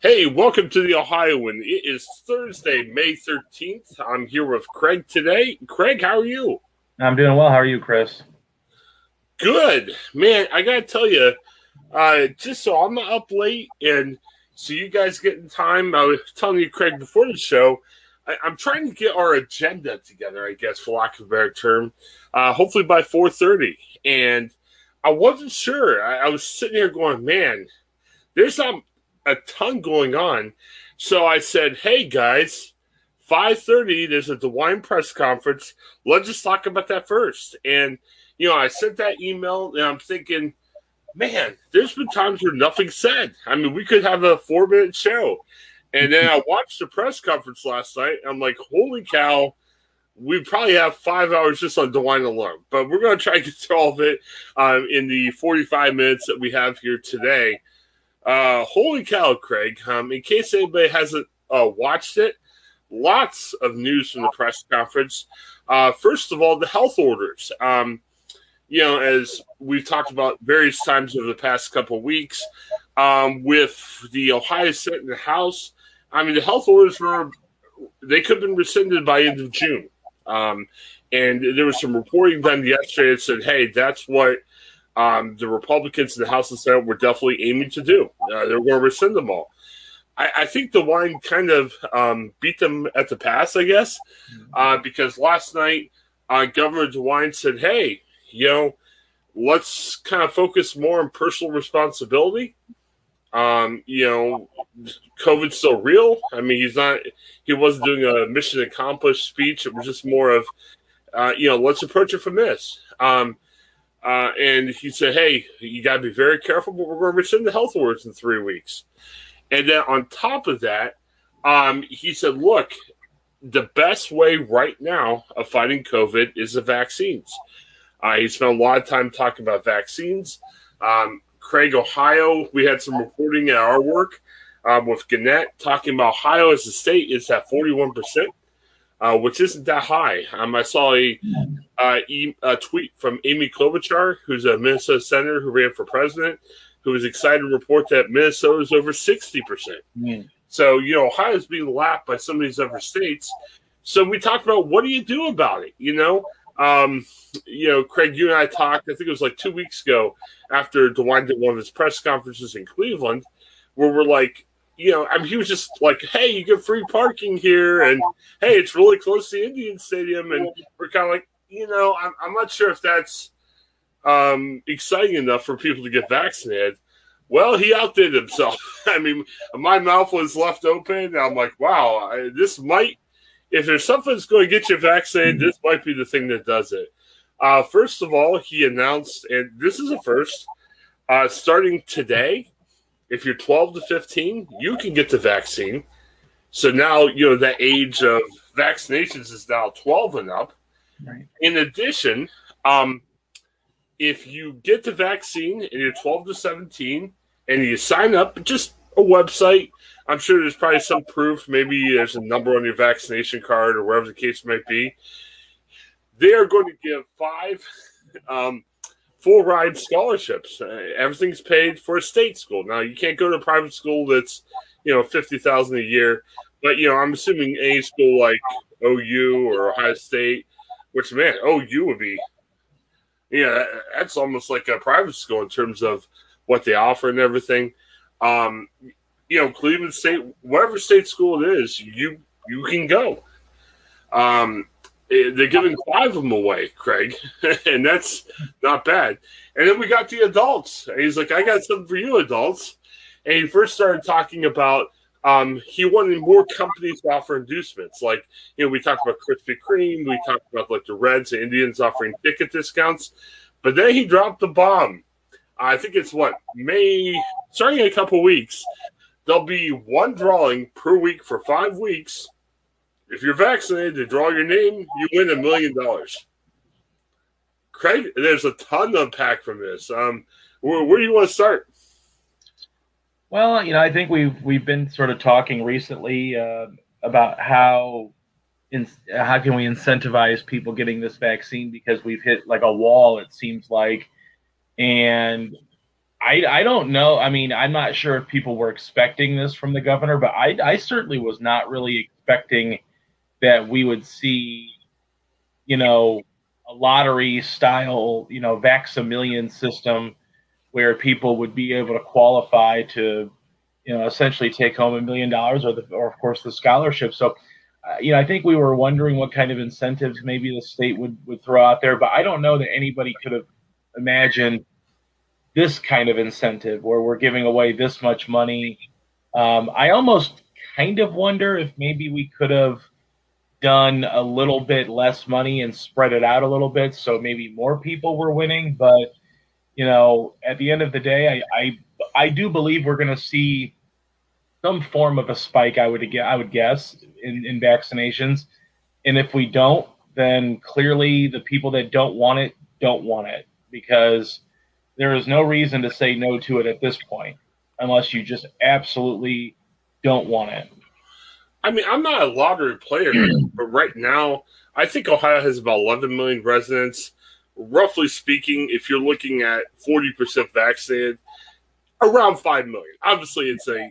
Hey, welcome to the Ohioan. It is Thursday, May 13th. I'm here with Craig today. Craig, how are you? I'm doing well. How are you, Chris? Good. Man, I got to tell you, uh, just so I'm not up late and so you guys get in time, I was telling you, Craig, before the show, I, am trying to get our agenda together, I guess, for lack of a better term, uh, hopefully by 4.30. And I wasn't sure. I, I was sitting here going, man, there's not a ton going on. So I said, "Hey guys, 5:30 there's a DeWine press conference. Let's just talk about that first. And you know, I sent that email and I'm thinking, man, there's been times where nothing said. I mean, we could have a 4-minute show. And then I watched the press conference last night. I'm like, holy cow, we probably have five hours just on DeWine alone. But we're going to try to get through all of it um, in the 45 minutes that we have here today. Uh, holy cow, Craig. Um, in case anybody hasn't uh, watched it, lots of news from the press conference. Uh, first of all, the health orders. Um, you know, as we've talked about various times over the past couple weeks, um, with the Ohio Senate and the House, I mean, the health orders were, they could have been rescinded by end of June. Um, and there was some reporting done yesterday that said, hey, that's what um, the Republicans in the House and Senate were definitely aiming to do. Uh, they were going to rescind them all. I, I think wine kind of um, beat them at the pass, I guess, uh, because last night uh, Governor DeWine said, hey, you know, let's kind of focus more on personal responsibility. Um, you know, COVID's still real. I mean, he's not, he wasn't doing a mission accomplished speech. It was just more of, uh, you know, let's approach it from this. Um, uh, and he said, "Hey, you got to be very careful, but we're going to rescind the health orders in three weeks." And then on top of that, um, he said, "Look, the best way right now of fighting COVID is the vaccines." Uh, he spent a lot of time talking about vaccines. Um, Craig, Ohio, we had some reporting at our work um, with Gannett talking about Ohio as a state is at forty-one percent uh, which isn't that high. Um, I saw a, uh, e- a tweet from Amy Klobuchar, who's a Minnesota senator who ran for president, who was excited to report that Minnesota is over 60%. Mm. So, you know, Ohio is being lapped by some of these other states. So we talked about what do you do about it? You know, um, you know, Craig, you and I talked, I think it was like two weeks ago after DeWine did one of his press conferences in Cleveland, where we're like, you know, I mean, he was just like, "Hey, you get free parking here, and hey, it's really close to Indian Stadium," and we're kind of like, you know, I'm, I'm not sure if that's um, exciting enough for people to get vaccinated. Well, he outdid himself. I mean, my mouth was left open. I'm like, wow, I, this might, if there's something that's going to get you vaccinated, this might be the thing that does it. Uh, first of all, he announced, and this is a first, uh, starting today, if you're 12 to 15, you can get the vaccine. So now, you know, that age of vaccinations is now 12 and up. Right. In addition, um, if you get the vaccine and you're 12 to 17 and you sign up, just a website, I'm sure there's probably some proof. Maybe there's a number on your vaccination card or wherever the case might be. They are going to give five um, full ride scholarships. Uh, everything's paid for a state school. Now you can't go to a private school that's you know fifty thousand a year, but you know I'm assuming a school like OU or Ohio State, which man OU would be, yeah, that's almost like a private school in terms of what they offer and everything. Um, you know, Cleveland State, whatever state school it is, you you can go. Um, they're giving five of them away, Craig, and that's not bad. And then we got the adults. And he's like, I got something for you, adults. And he first started talking about um, he wanted more companies to offer inducements. Like, you know, we talked about Krispy Kreme, we talked about like the Reds and Indians offering ticket discounts. But then he dropped the bomb. I think it's what, May, starting in a couple weeks, there'll be one drawing per week for five weeks. If you're vaccinated, to draw your name, you win a million dollars. Craig, there's a ton to unpack from this. Um, where, where do you want to start? Well, you know, I think we've we've been sort of talking recently uh, about how in, how can we incentivize people getting this vaccine because we've hit like a wall. It seems like, and I I don't know. I mean, I'm not sure if people were expecting this from the governor, but I I certainly was not really expecting that we would see, you know, a lottery style, you know, Vax-A-Million system where people would be able to qualify to, you know, essentially take home a million dollars, or the, or of course the scholarship. So, uh, you know, I think we were wondering what kind of incentives maybe the state would would throw out there, but I don't know that anybody could have imagined this kind of incentive where we're giving away this much money. Um, I almost kind of wonder if maybe we could have done a little bit less money and spread it out a little bit, so maybe more people were winning, but you know, at the end of the day, I I, I do believe we're going to see some form of a spike. I would I would guess in, in vaccinations, and if we don't, then clearly the people that don't want it don't want it because there is no reason to say no to it at this point unless you just absolutely don't want it. I mean, I'm not a lottery player, hmm. but right now, I think Ohio has about 11 million residents roughly speaking, if you're looking at 40% vaccinated, around 5 million. Obviously, it's a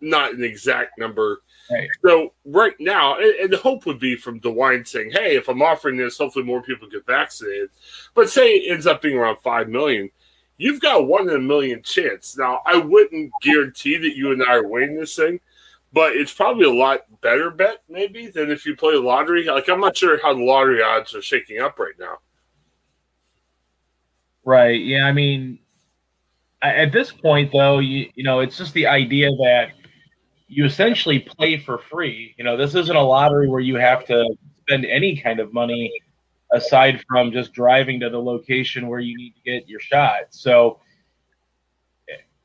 not an exact number. Right. So right now, and, and, the hope would be from DeWine saying, "Hey, if I'm offering this, hopefully more people get vaccinated." But say it ends up being around five million, you've got one in a million chance. Now, I wouldn't guarantee that you and I are winning this thing, but it's probably a lot better bet maybe than if you play lottery. Like I'm not sure how the lottery odds are shaking up right now. Right. Yeah. I mean, at this point, though, you you know, it's just the idea that you essentially play for free. You know, this isn't a lottery where you have to spend any kind of money aside from just driving to the location where you need to get your shot. So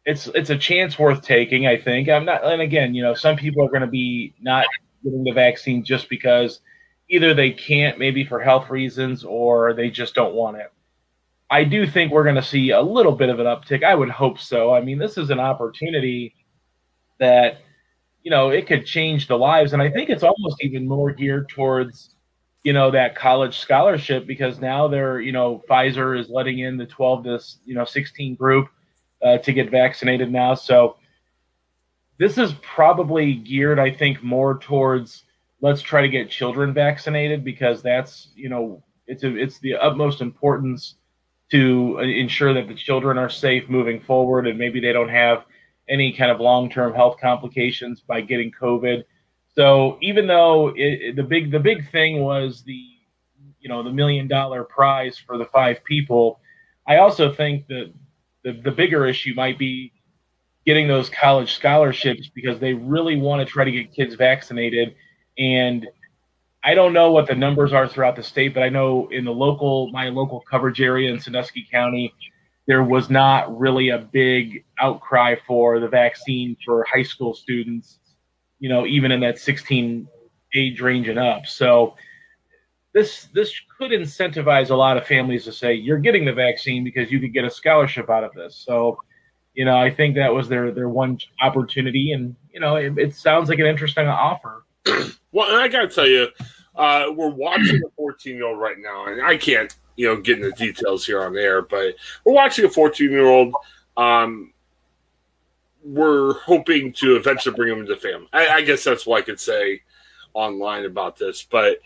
it's it's a chance worth taking, I think. I'm not and again, you know, some people are going to be not getting the vaccine just because either they can't maybe for health reasons or they just don't want it. I do think we're going to see a little bit of an uptick. I would hope so. I mean, this is an opportunity that, you know, it could change the lives. And I think it's almost even more geared towards, you know, that college scholarship because now they're, you know, Pfizer is letting in the 12 to, you know, 16 group uh, to get vaccinated now. So this is probably geared, I think, more towards let's try to get children vaccinated because that's, you know, it's a, it's the utmost importance to ensure that the children are safe moving forward and maybe they don't have any kind of long-term health complications by getting COVID. So even though it, the big the big thing was the you know the million dollar prize for the five people, I also think that the, the bigger issue might be getting those college scholarships because they really want to try to get kids vaccinated and I don't know what the numbers are throughout the state, but I know in the local, my local coverage area in Sandusky County, there was not really a big outcry for the vaccine for high school students, you know, even in that 16 age range and up. So this this could incentivize a lot of families to say you're getting the vaccine because you could get a scholarship out of this. So, you know, I think that was their their one opportunity, and you know, it, it sounds like an interesting offer. Well, and I got to tell you, uh, we're watching a 14 year old right now, and I can't, you know, get into details here on air, but we're watching a 14 year old. Um, we're hoping to eventually bring him into family. I, I guess that's what I could say online about this. But,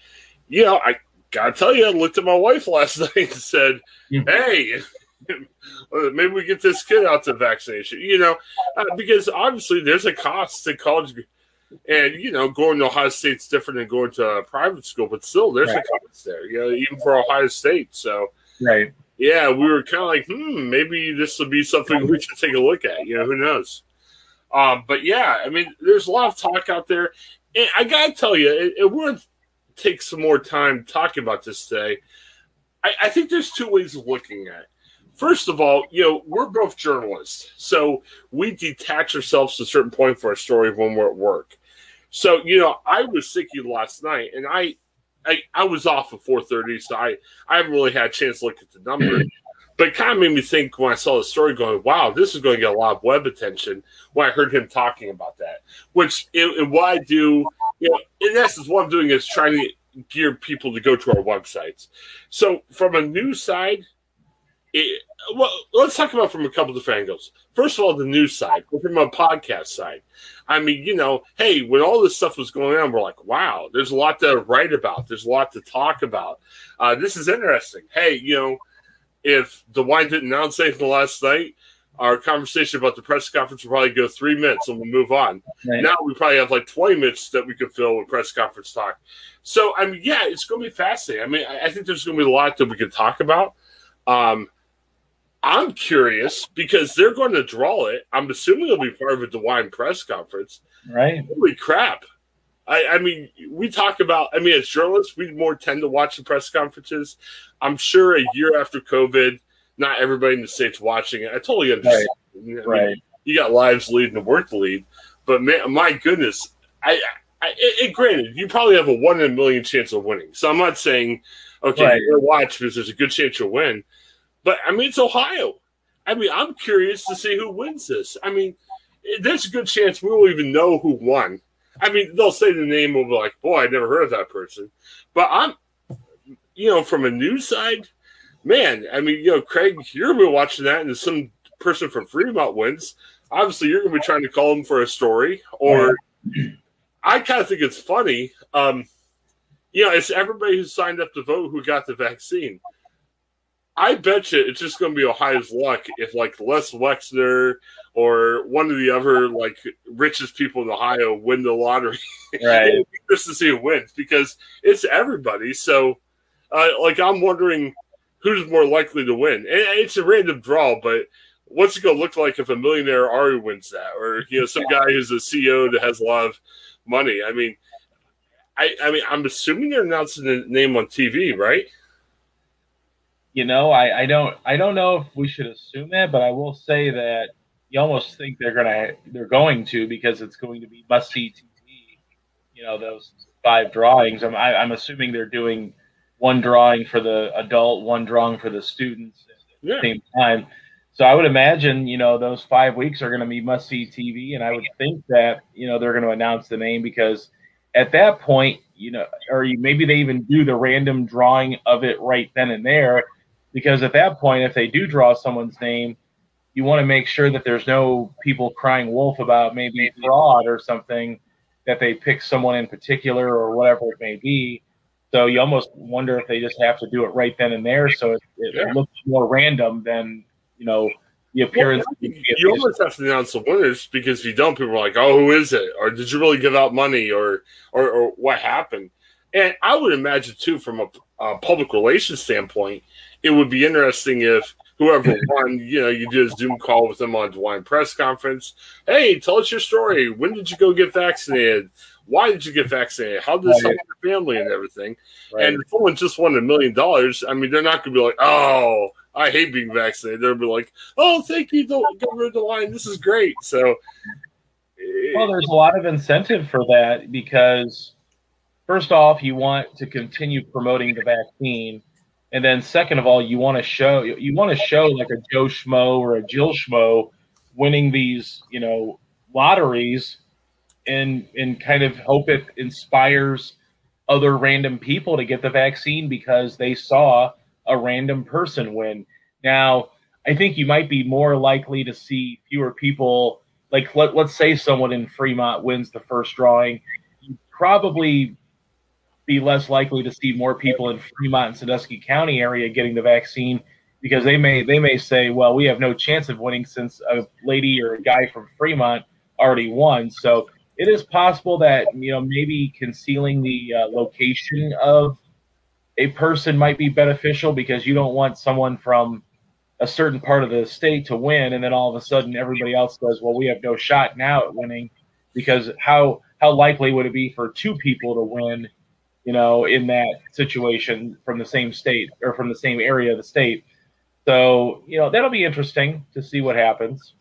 you know, I got to tell you, I looked at my wife last night and said, hey, maybe we get this kid out to vaccination, you know, uh, because obviously there's a cost to college And you know, going to Ohio State's different than going to a private school, but still, there's right. a cost there. You know, even for Ohio State. So, right. Yeah, we were kind of like, hmm, maybe this will be something we should take a look at. You know, who knows? Um, but yeah, I mean, there's a lot of talk out there, and I gotta tell you, it, it would take some more time talking about this today. I, I think there's two ways of looking at. it. First of all, you know, we're both journalists, so we detach ourselves to a certain point for a story when we're at work. So, you know, I was sicky last night, and I, I, I was off at four thirty, so I, I haven't really had a chance to look at the number. but it kind of made me think when I saw the story, going, "Wow, this is going to get a lot of web attention." When I heard him talking about that, which it, what I do, you know, in essence, what I'm doing is trying to gear people to go to our websites. So, from a news side, it, well, let's talk about from a couple different angles. First of all, the news side, from a podcast side. I mean, you know, hey, when all this stuff was going on, we're like, wow, there's a lot to write about. There's a lot to talk about. Uh, this is interesting. Hey, you know, if the DeWine didn't announce anything last night, our conversation about the press conference will probably go three minutes and we'll move on. Right. Now we probably have like 20 minutes that we could fill with press conference talk. So, I mean, yeah, it's going to be fascinating. I mean, I think there's going to be a lot that we can talk about. Um, I'm curious because they're going to draw it. I'm assuming it'll be part of a DeWine press conference. Right. Holy crap. I, I, mean, we talk about, I mean, as journalists, we more tend to watch the press conferences. I'm sure a year after COVID, not everybody in the State's watching it. I totally understand. Right. I mean, right. You got lives leading and work to lead. But man, my goodness, I, I it, it, granted, you probably have a one in a million chance of winning. So I'm not saying, okay, right. watch because there's a good chance you'll win. But I mean, it's Ohio. I mean, I'm curious to see who wins this. I mean, there's a good chance we won't even know who won. I mean, they'll say the name, will be like, boy, I never heard of that person. But I'm, you know, from a news side, man, I mean, you know, Craig, you're going to be watching that, and some person from Fremont wins. Obviously, you're going to be trying to call them for a story, or I kind of think it's funny. Um, you know, it's everybody who signed up to vote who got the vaccine. I bet you it's just going to be Ohio's luck if like Les Wexner or one of the other like richest people in Ohio win the lottery. Right. just to see who wins because it's everybody. So, uh, like, I'm wondering who's more likely to win. And it's a random draw, but what's it going to look like if a millionaire Ari wins that, or you know, some guy who's a CEO that has a lot of money? I mean, I, I mean, I'm assuming they're announcing the name on TV, right? you know, I, I don't I don't know if we should assume that, but I will say that you almost think they're gonna they're going to because it's going to be must see TV. You know, those five drawings. I'm I, am i am assuming they're doing one drawing for the adult, one drawing for the students at the same time. So I would imagine, you know, those five weeks are going to be must see TV, and I would think that you know they're going to announce the name because at that point, you know, or maybe they even do the random drawing of it right then and there because at that point, if they do draw someone's name, you want to make sure that there's no people crying wolf about maybe fraud or something that they pick someone in particular or whatever it may be. So you almost wonder if they just have to do it right then and there, so it, it yeah. looks more random than you know the appearance. Well, you almost have to announce the winners because if you don't, people are like, "Oh, who is it?" Or did you really give out money? Or or, or what happened? And I would imagine too, from a, a public relations standpoint, it would be interesting if whoever won, you know, you did a Zoom call with them on DeWine press conference. Hey, tell us your story. When did you go get vaccinated? Why did you get vaccinated? How did this help your family and everything? Right. And if someone just won a million dollars, I mean, they're not going to be like, oh, I hate being vaccinated. They'll be like, oh, thank you, Governor DeWine. This is great. So, eh, well, there's a lot of incentive for that because, first off, you want to continue promoting the vaccine and then second of all, you want to show you want to show like a Joe Schmo or a Jill Schmo winning these, you know, lotteries and and kind of hope it inspires other random people to get the vaccine because they saw a random person win. Now, I think you might be more likely to see fewer people like let, let's say someone in Fremont wins the first drawing, you probably be less likely to see more people in Fremont and Sandusky County area getting the vaccine because they may they may say, well, we have no chance of winning since a lady or a guy from Fremont already won. So it is possible that you know maybe concealing the uh, location of a person might be beneficial because you don't want someone from a certain part of the state to win, and then all of a sudden everybody else goes, "Well, we have no shot now at winning," because how how likely would it be for two people to win, you know, in that situation from the same state or from the same area of the state? So you know that'll be interesting to see what happens.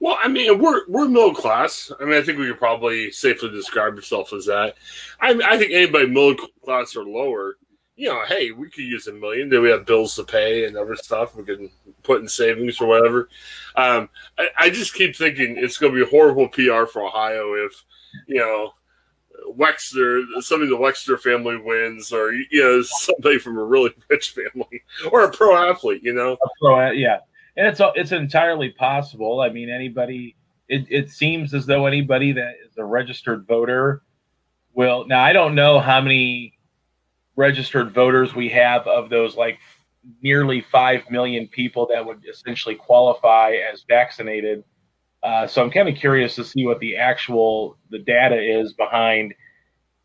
Well, I mean, we're we're middle class. I mean, I think we could probably safely describe ourselves as that. I, I think anybody middle class or lower you know, hey, we could use a million. Then we have bills to pay and other stuff we can put in savings or whatever. Um, I, I, just keep thinking it's going to be horrible PR for Ohio if, you know, Wexner, somebody the Wexner family wins, or you know, somebody from a really rich family, or a pro athlete. You know, a pro, yeah, and it's it's entirely possible. I mean, anybody. It, it seems as though anybody that is a registered voter will. Now, I don't know how many registered voters we have of those like nearly 5 million people that would essentially qualify as vaccinated. Uh, so I'm kind of curious to see what the actual the data is behind.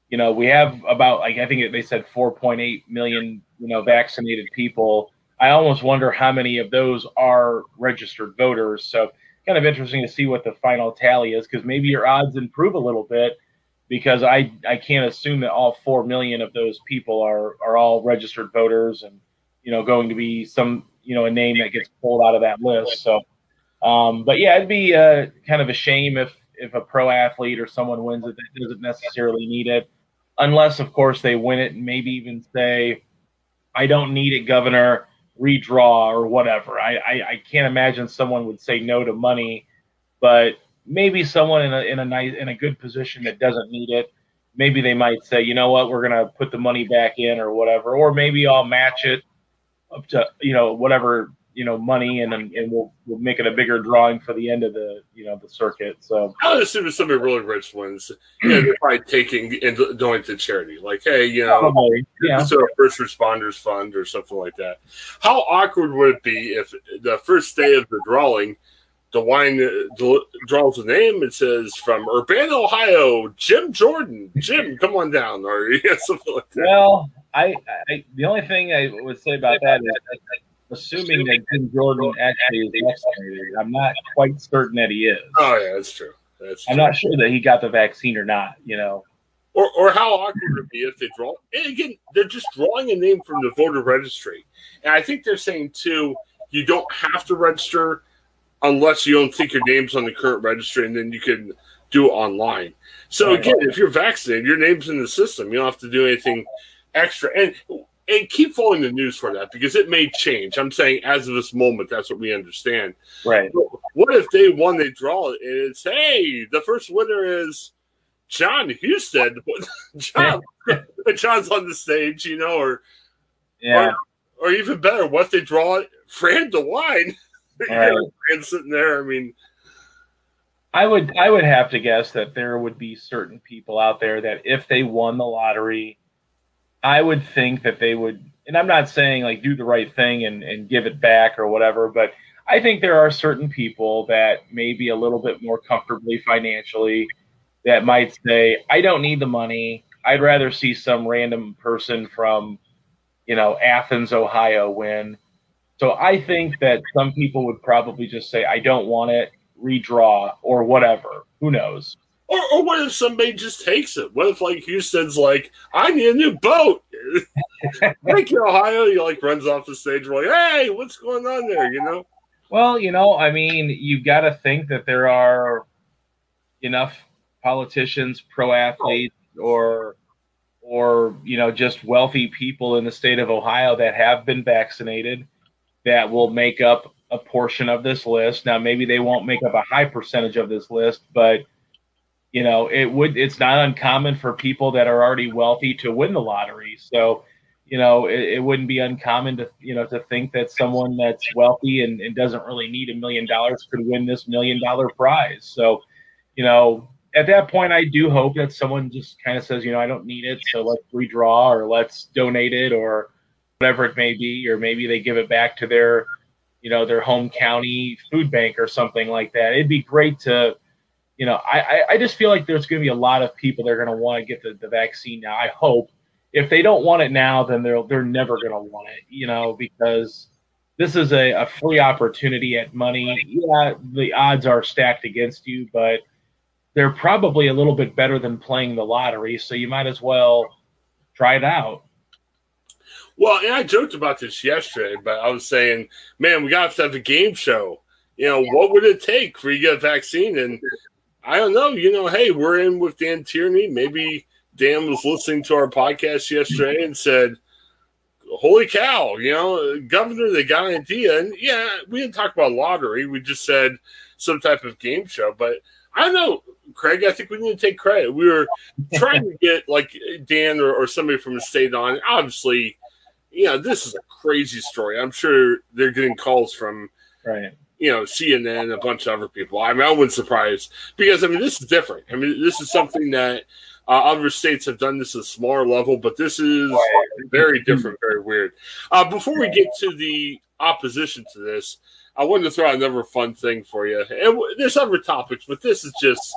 You know, we have about like I think they said 4.8 million you know vaccinated people. I almost wonder how many of those are registered voters. So kind of interesting to see what the final tally is because maybe your odds improve a little bit because I I can't assume that all four million of those people are are all registered voters and you know going to be some you know a name that gets pulled out of that list. So, um, but yeah, it'd be uh, kind of a shame if if a pro athlete or someone wins it that doesn't necessarily need it, unless of course they win it and maybe even say, I don't need it, Governor. Redraw or whatever. I, I, I can't imagine someone would say no to money, but maybe someone in a in a nice in a good position that doesn't need it, maybe they might say, you know what, we're gonna put the money back in or whatever, or maybe I'll match it up to you know whatever you know money and and we'll we'll make it a bigger drawing for the end of the you know the circuit. So I would assume if somebody really rich wins, you know, they're probably taking and doing to charity. Like, hey, you know, probably, yeah. so first responders fund or something like that. How awkward would it be if the first day of the drawing DeWine draws a name. It says from Urbana, Ohio, Jim Jordan. Jim, come on down, or yeah, something like that. Well, I, I the only thing I would say about that is assuming that Jim Jordan actually is vaccinated. I'm not quite certain that he is. Oh yeah, that's true. That's I'm not sure that he got the vaccine or not. You know. Or, or how awkward it would be if they draw? And again, they're just drawing a name from the voter registry, and I think they're saying too, you don't have to register unless you don't think your name's on the current registry, and then you can do it online. So again, if you're vaccinated, your name's in the system. You don't have to do anything extra. And and keep following the news for that because it may change. I'm saying as of this moment, that's what we understand. Right. But what if they won, they draw it, and it's hey, the first winner is Jon Husted. John, John's on the stage, you know, or yeah, or, or even better, what they draw it, Fran DeWine. Right. and sitting there. I mean, I would I would have to guess that there would be certain people out there that if they won the lottery, I would think that they would. And I'm not saying like do the right thing and, and give it back or whatever, but I think there are certain people that maybe a little bit more comfortably financially that might say, I don't need the money. I'd rather see some random person from, you know, Athens, Ohio win so I think that some people would probably just say, I don't want it, redraw, or whatever. Who knows? Or, or what if somebody just takes it? What if, like, Husted's like, I need a new boat? Thank you, Ohio. He, like, runs off the stage, like, hey, what's going on there, you know? Well, you know, I mean, you've got to think that there are enough politicians, pro athletes, oh. or or you know just wealthy people in the state of Ohio that have been vaccinated that will make up a portion of this list. Now, maybe they won't make up a high percentage of this list, but you know, it would. It's not uncommon for people that are already wealthy to win the lottery. So, you know, it, it wouldn't be uncommon to you know to think that someone that's wealthy and, and doesn't really need a million dollars could win this million dollar prize. So, you know, at that point, I do hope that someone just kind of says, you know, I don't need it, so let's redraw or let's donate it or whatever it may be, or maybe they give it back to their, you know, their home county food bank or something like that. It'd be great to, you know, I, I just feel like there's going to be a lot of people that are going to want to get the, the vaccine now. I hope if they don't want it now, then they're they're never going to want it, you know, because this is a, a free opportunity at money. Yeah, the odds are stacked against you, but they're probably a little bit better than playing the lottery. So you might as well try it out. Well, and I joked about this yesterday, but I was saying, man, we got to have a game show. You know, what would it take for you to get a vaccine? And I don't know. You know, hey, we're in with Dan Tierney. Maybe Dan was listening to our podcast yesterday and said, holy cow, you know, governor, they got an idea. And yeah, we didn't talk about lottery. We just said some type of game show. But I don't know, Craig, I think we need to take credit. We were trying to get like Dan or, or somebody from the state on. Obviously, you know, this is a crazy story. I'm sure they're getting calls from, right. You know, CNN and a bunch of other people. I mean, I wouldn't surprise because, I mean, this is different. I mean, this is something that uh, other states have done this at a smaller level, but this is very different, very weird. Uh, before we get to the opposition to this, I wanted to throw out another fun thing for you. And there's other topics, but this is just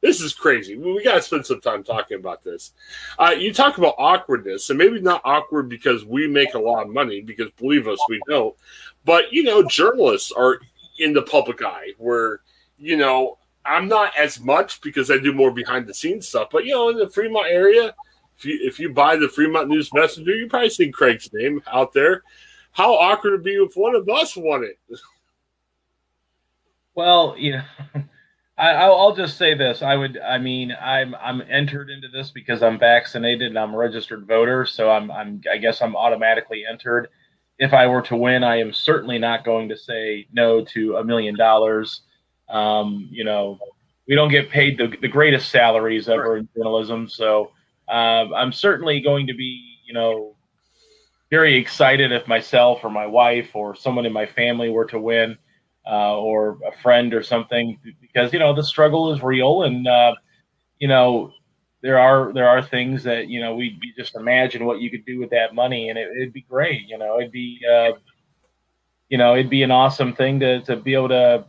this is crazy. We got to spend some time talking about this. Uh, you talk about awkwardness, and maybe not awkward because we make a lot of money, because believe us, we don't. But you know, journalists are in the public eye, where you know I'm not as much because I do more behind the scenes stuff. But you know, in the Fremont area, if you if you buy the Fremont News Messenger, you probably see Craig's name out there. How awkward it be if one of us won it? Well, you know, I, will just say this: I would, I mean, I'm I'm entered into this because I'm vaccinated and I'm a registered voter, so I'm I'm I guess I'm automatically entered. If I were to win, I am certainly not going to say no to a million dollars. Um, you know, we don't get paid the, the greatest salaries ever in journalism, so uh, I'm certainly going to be, you know, very excited if myself or my wife or someone in my family were to win uh, or a friend or something because you know the struggle is real and uh, you know there are there are things that you know we just imagine what you could do with that money and it, would be great you know it'd be uh, you know it'd be an awesome thing to, to be able to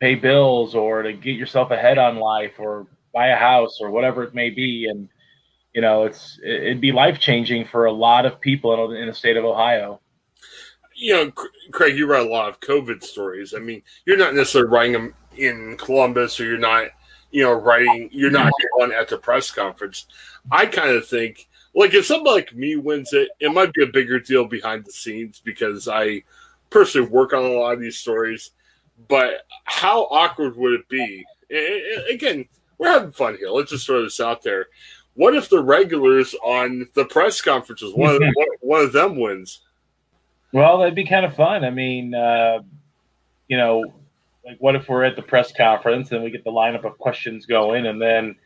pay bills or to get yourself ahead on life or buy a house or whatever it may be and you know it's it'd be life changing for a lot of people in, in the state of ohio you know, Craig, you write a lot of COVID stories. I mean, you're not necessarily writing them in Columbus, or you're not, you know, writing. You're not going at the press conference. I kind of think, like, if somebody like me wins it, it might be a bigger deal behind the scenes because I personally work on a lot of these stories. But how awkward would it be? again, we're having fun here. Let's just throw this out there. What if the regulars on the press conferences, one of, one of them wins? Well, that'd be kind of fun. I mean, uh, you know, like what if we're at the press conference and we get the lineup of questions going, and then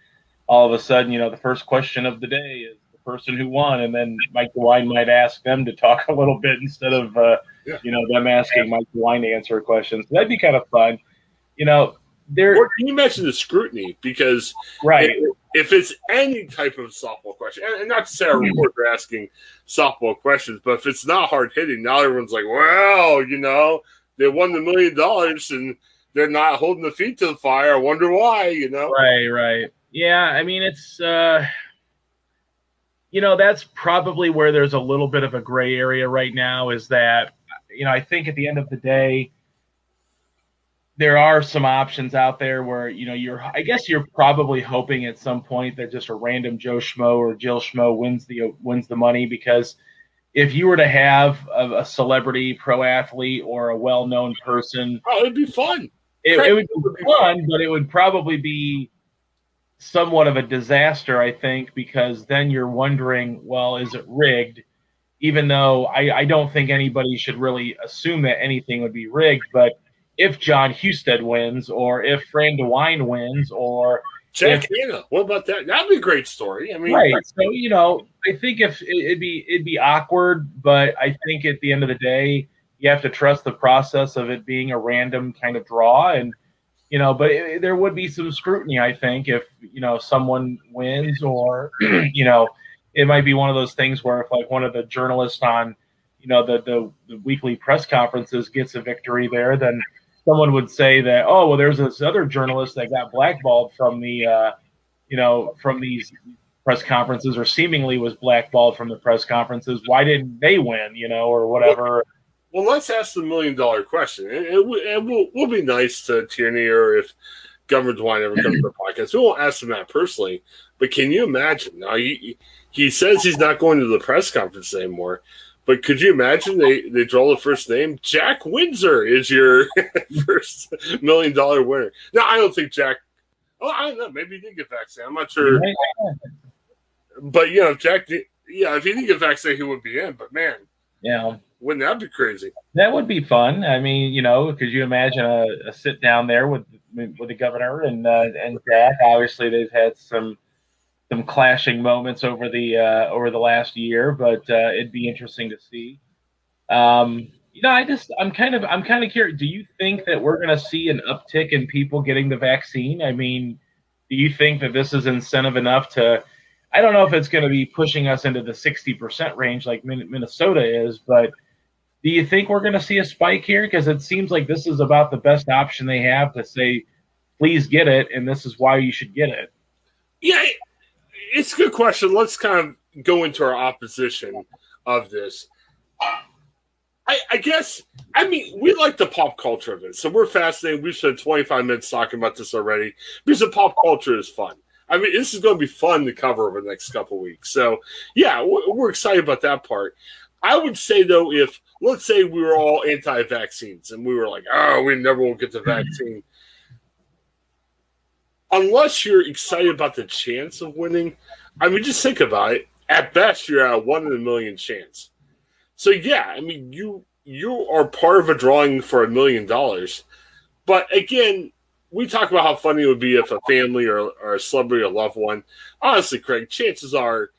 all of a sudden, you know, the first question of the day is the person who won, and then Mike DeWine might ask them to talk a little bit instead of, uh, yeah. you know, them asking Mike DeWine to answer questions. That'd be kind of fun. You know, there. Or can you mention the scrutiny? Because right. It, if it's any type of softball question, and, not to say our reporter asking softball questions, but if it's not hard hitting, now everyone's like, well, you know, they won the million dollars and they're not holding the feet to the fire. I wonder why, you know? Right, right. Yeah, I mean, it's, uh, you know, that's probably where there's a little bit of a gray area right now is that, you know, I think at the end of the day, there are some options out there where you know you're I guess you're probably hoping at some point that just a random Joe Schmo or Jill Schmo wins the wins the money because if you were to have a, a celebrity pro athlete or a well known person, oh, it'd be fun. It, it would be fun, but it would probably be somewhat of a disaster, I think, because then you're wondering, well, is it rigged? Even though I, I don't think anybody should really assume that anything would be rigged, but if Jon Husted wins or if Fran DeWine wins or Jack if, What about that? That'd be a great story. I mean, right. So you know, I think if it'd be it'd be awkward, but I think at the end of the day, you have to trust the process of it being a random kind of draw, and you know, but it, there would be some scrutiny. I think if you know someone wins, or you know, it might be one of those things where if like one of the journalists on you know the the, the weekly press conferences gets a victory there, then someone would say that, oh, well, there's this other journalist that got blackballed from the, uh, you know, from these press conferences, or seemingly was blackballed from the press conferences. Why didn't they win? You know, or whatever. Well, let's ask the million dollar question. It, it, it will will be nice to Tierney or if Governor DeWine ever comes to the podcast. We won't ask him that personally, but can you imagine? Now he he says he's not going to the press conference anymore. But could you imagine they, they draw the first name? Jack Windsor is your first million dollar winner. Now I don't think Jack. Oh, I don't know. Maybe he did get vaccinated. I'm not sure. But you know, if Jack. Did, yeah, if he didn't get vaccinated, he would be in. But man, yeah, wouldn't that be crazy? That would be fun. I mean, you know, could you imagine a, a sit down there with with the governor and uh, and Jack? Obviously, they've had some some clashing moments over the uh, over the last year, but uh, it'd be interesting to see. Um, you know, I just I'm kind of I'm kind of curious. Do you think that we're going to see an uptick in people getting the vaccine? I mean, do you think that this is incentive enough to? I don't know if it's going to be pushing us into the 60% range like Minnesota is, but do you think we're going to see a spike here? Because it seems like this is about the best option they have to say, please get it, and this is why you should get it. Yeah, it's a good question. Let's kind of go into our opposition of this. I, I, guess I mean we like the pop culture of it, so we're fascinated. We've spent 25 minutes talking about this already because the pop culture is fun. I mean, this is going to be fun to cover over the next couple weeks. So, yeah, we're excited about that part. I would say though, if let's say we were all anti-vaccines and we were like, "Oh, we never will get the vaccine," unless you're excited about the chance of winning, I mean, just think about it. At best, you're at a one in a million chance. So yeah, I mean, you you are part of a drawing for a million dollars. But again, we talk about how funny it would be if a family or, or a celebrity or loved one. Honestly, Craig, chances are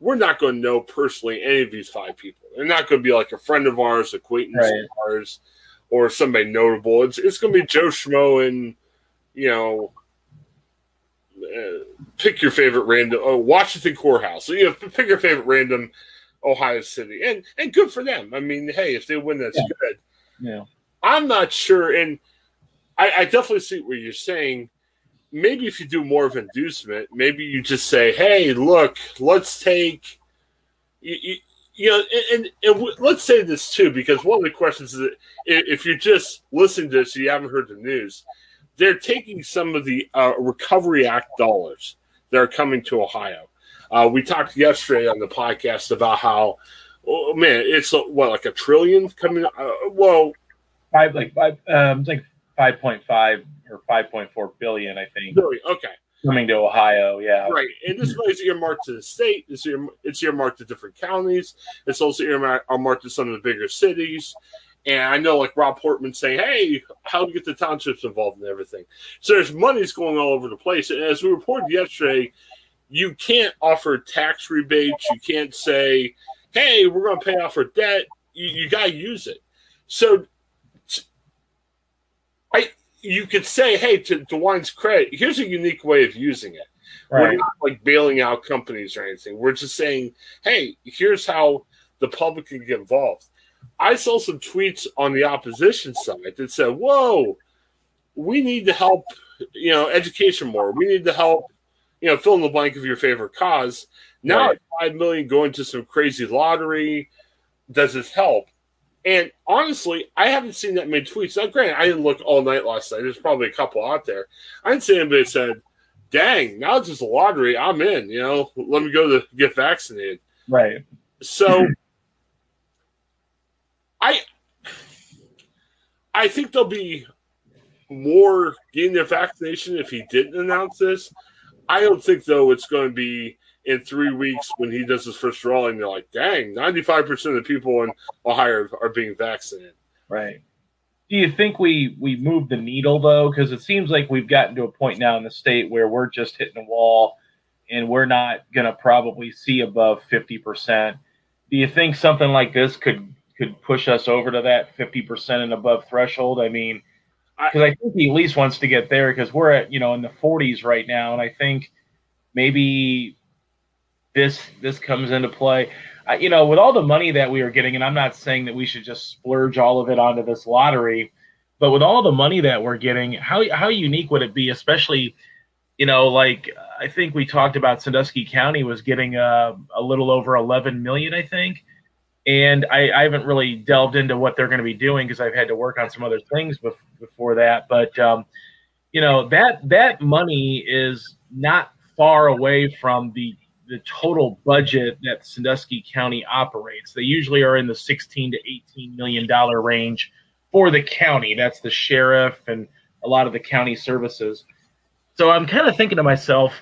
we're not going to know personally any of these five people. They're not going to be like a friend of ours, acquaintance right. of ours, or somebody notable. It's it's going to be Joe Schmo and you know Uh, pick your favorite random oh, Washington Court House. So you know, pick your favorite random Ohio City, and and good for them. I mean, hey, if they win, that's yeah. good. Yeah, I'm not sure, and I, I definitely see what you're saying. Maybe if you do more of inducement, maybe you just say, "Hey, look, let's take." You, you, you know, and, and, and, let's say this too, because one of the questions is if you're just listening to this, you haven't heard the news they're taking some of the uh, Recovery Act dollars that are coming to Ohio. Uh, we talked yesterday on the podcast about how, oh, man, it's what like a trillion coming. Uh, well, five like five, um, like five point five or five point four billion, I think. Billion, okay. Coming to Ohio, yeah. Right, and this money is earmarked to the state. It's, earmarked, it's earmarked to different counties. It's also earmarked to some of the bigger cities. And I know like Rob Portman saying, hey, how to get the townships involved in everything. So there's monies going all over the place. And as we reported yesterday, you can't offer tax rebates. You can't say, hey, we're going to pay off our debt. You, you got to use it. So I, you could say, hey, to DeWine's credit, here's a unique way of using it. Right. We're not like bailing out companies or anything. We're just saying, hey, here's how the public can get involved. I saw some tweets on the opposition side that said, "Whoa, we need to help, you know, education more. We need to help, you know, fill in the blank of your favorite cause." Now, right. five million going to some crazy lottery. Does this help? And honestly, I haven't seen that many tweets. Now, granted, I didn't look all night last night. There's probably a couple out there. I didn't see anybody said, "Dang, now it's just a lottery. I'm in." You know, let me go to get vaccinated. Right. So I I think there'll be more getting their vaccination if he didn't announce this. I don't think though it's going to be in three weeks when he does his first drawing. They're like, dang, ninety five percent of the people in Ohio are being vaccinated. Right. Do you think we we move the needle though? Because it seems like we've gotten to a point now in the state where we're just hitting a wall, and we're not going to probably see above fifty percent. Do you think something like this could could push us over to that 50% and above threshold. I mean, because I, think he at least wants to get there because we're at, you know, in the 40s right now. And I think maybe this this comes into play. Uh, you know, with all the money that we are getting, and I'm not saying that we should just splurge all of it onto this lottery, But with all the money that we're getting, how how unique would it be, especially, you know, like I think we talked about Sandusky County was getting a, a little over 11 million, I think. And I, I haven't really delved into what they're going to be doing because I've had to work on some other things before that. But um, you know that that money is not far away from the the total budget that Sandusky County operates. They usually are in the 16 to 18 million dollar range for the county. That's the sheriff and a lot of the county services. So I'm kind of thinking to myself,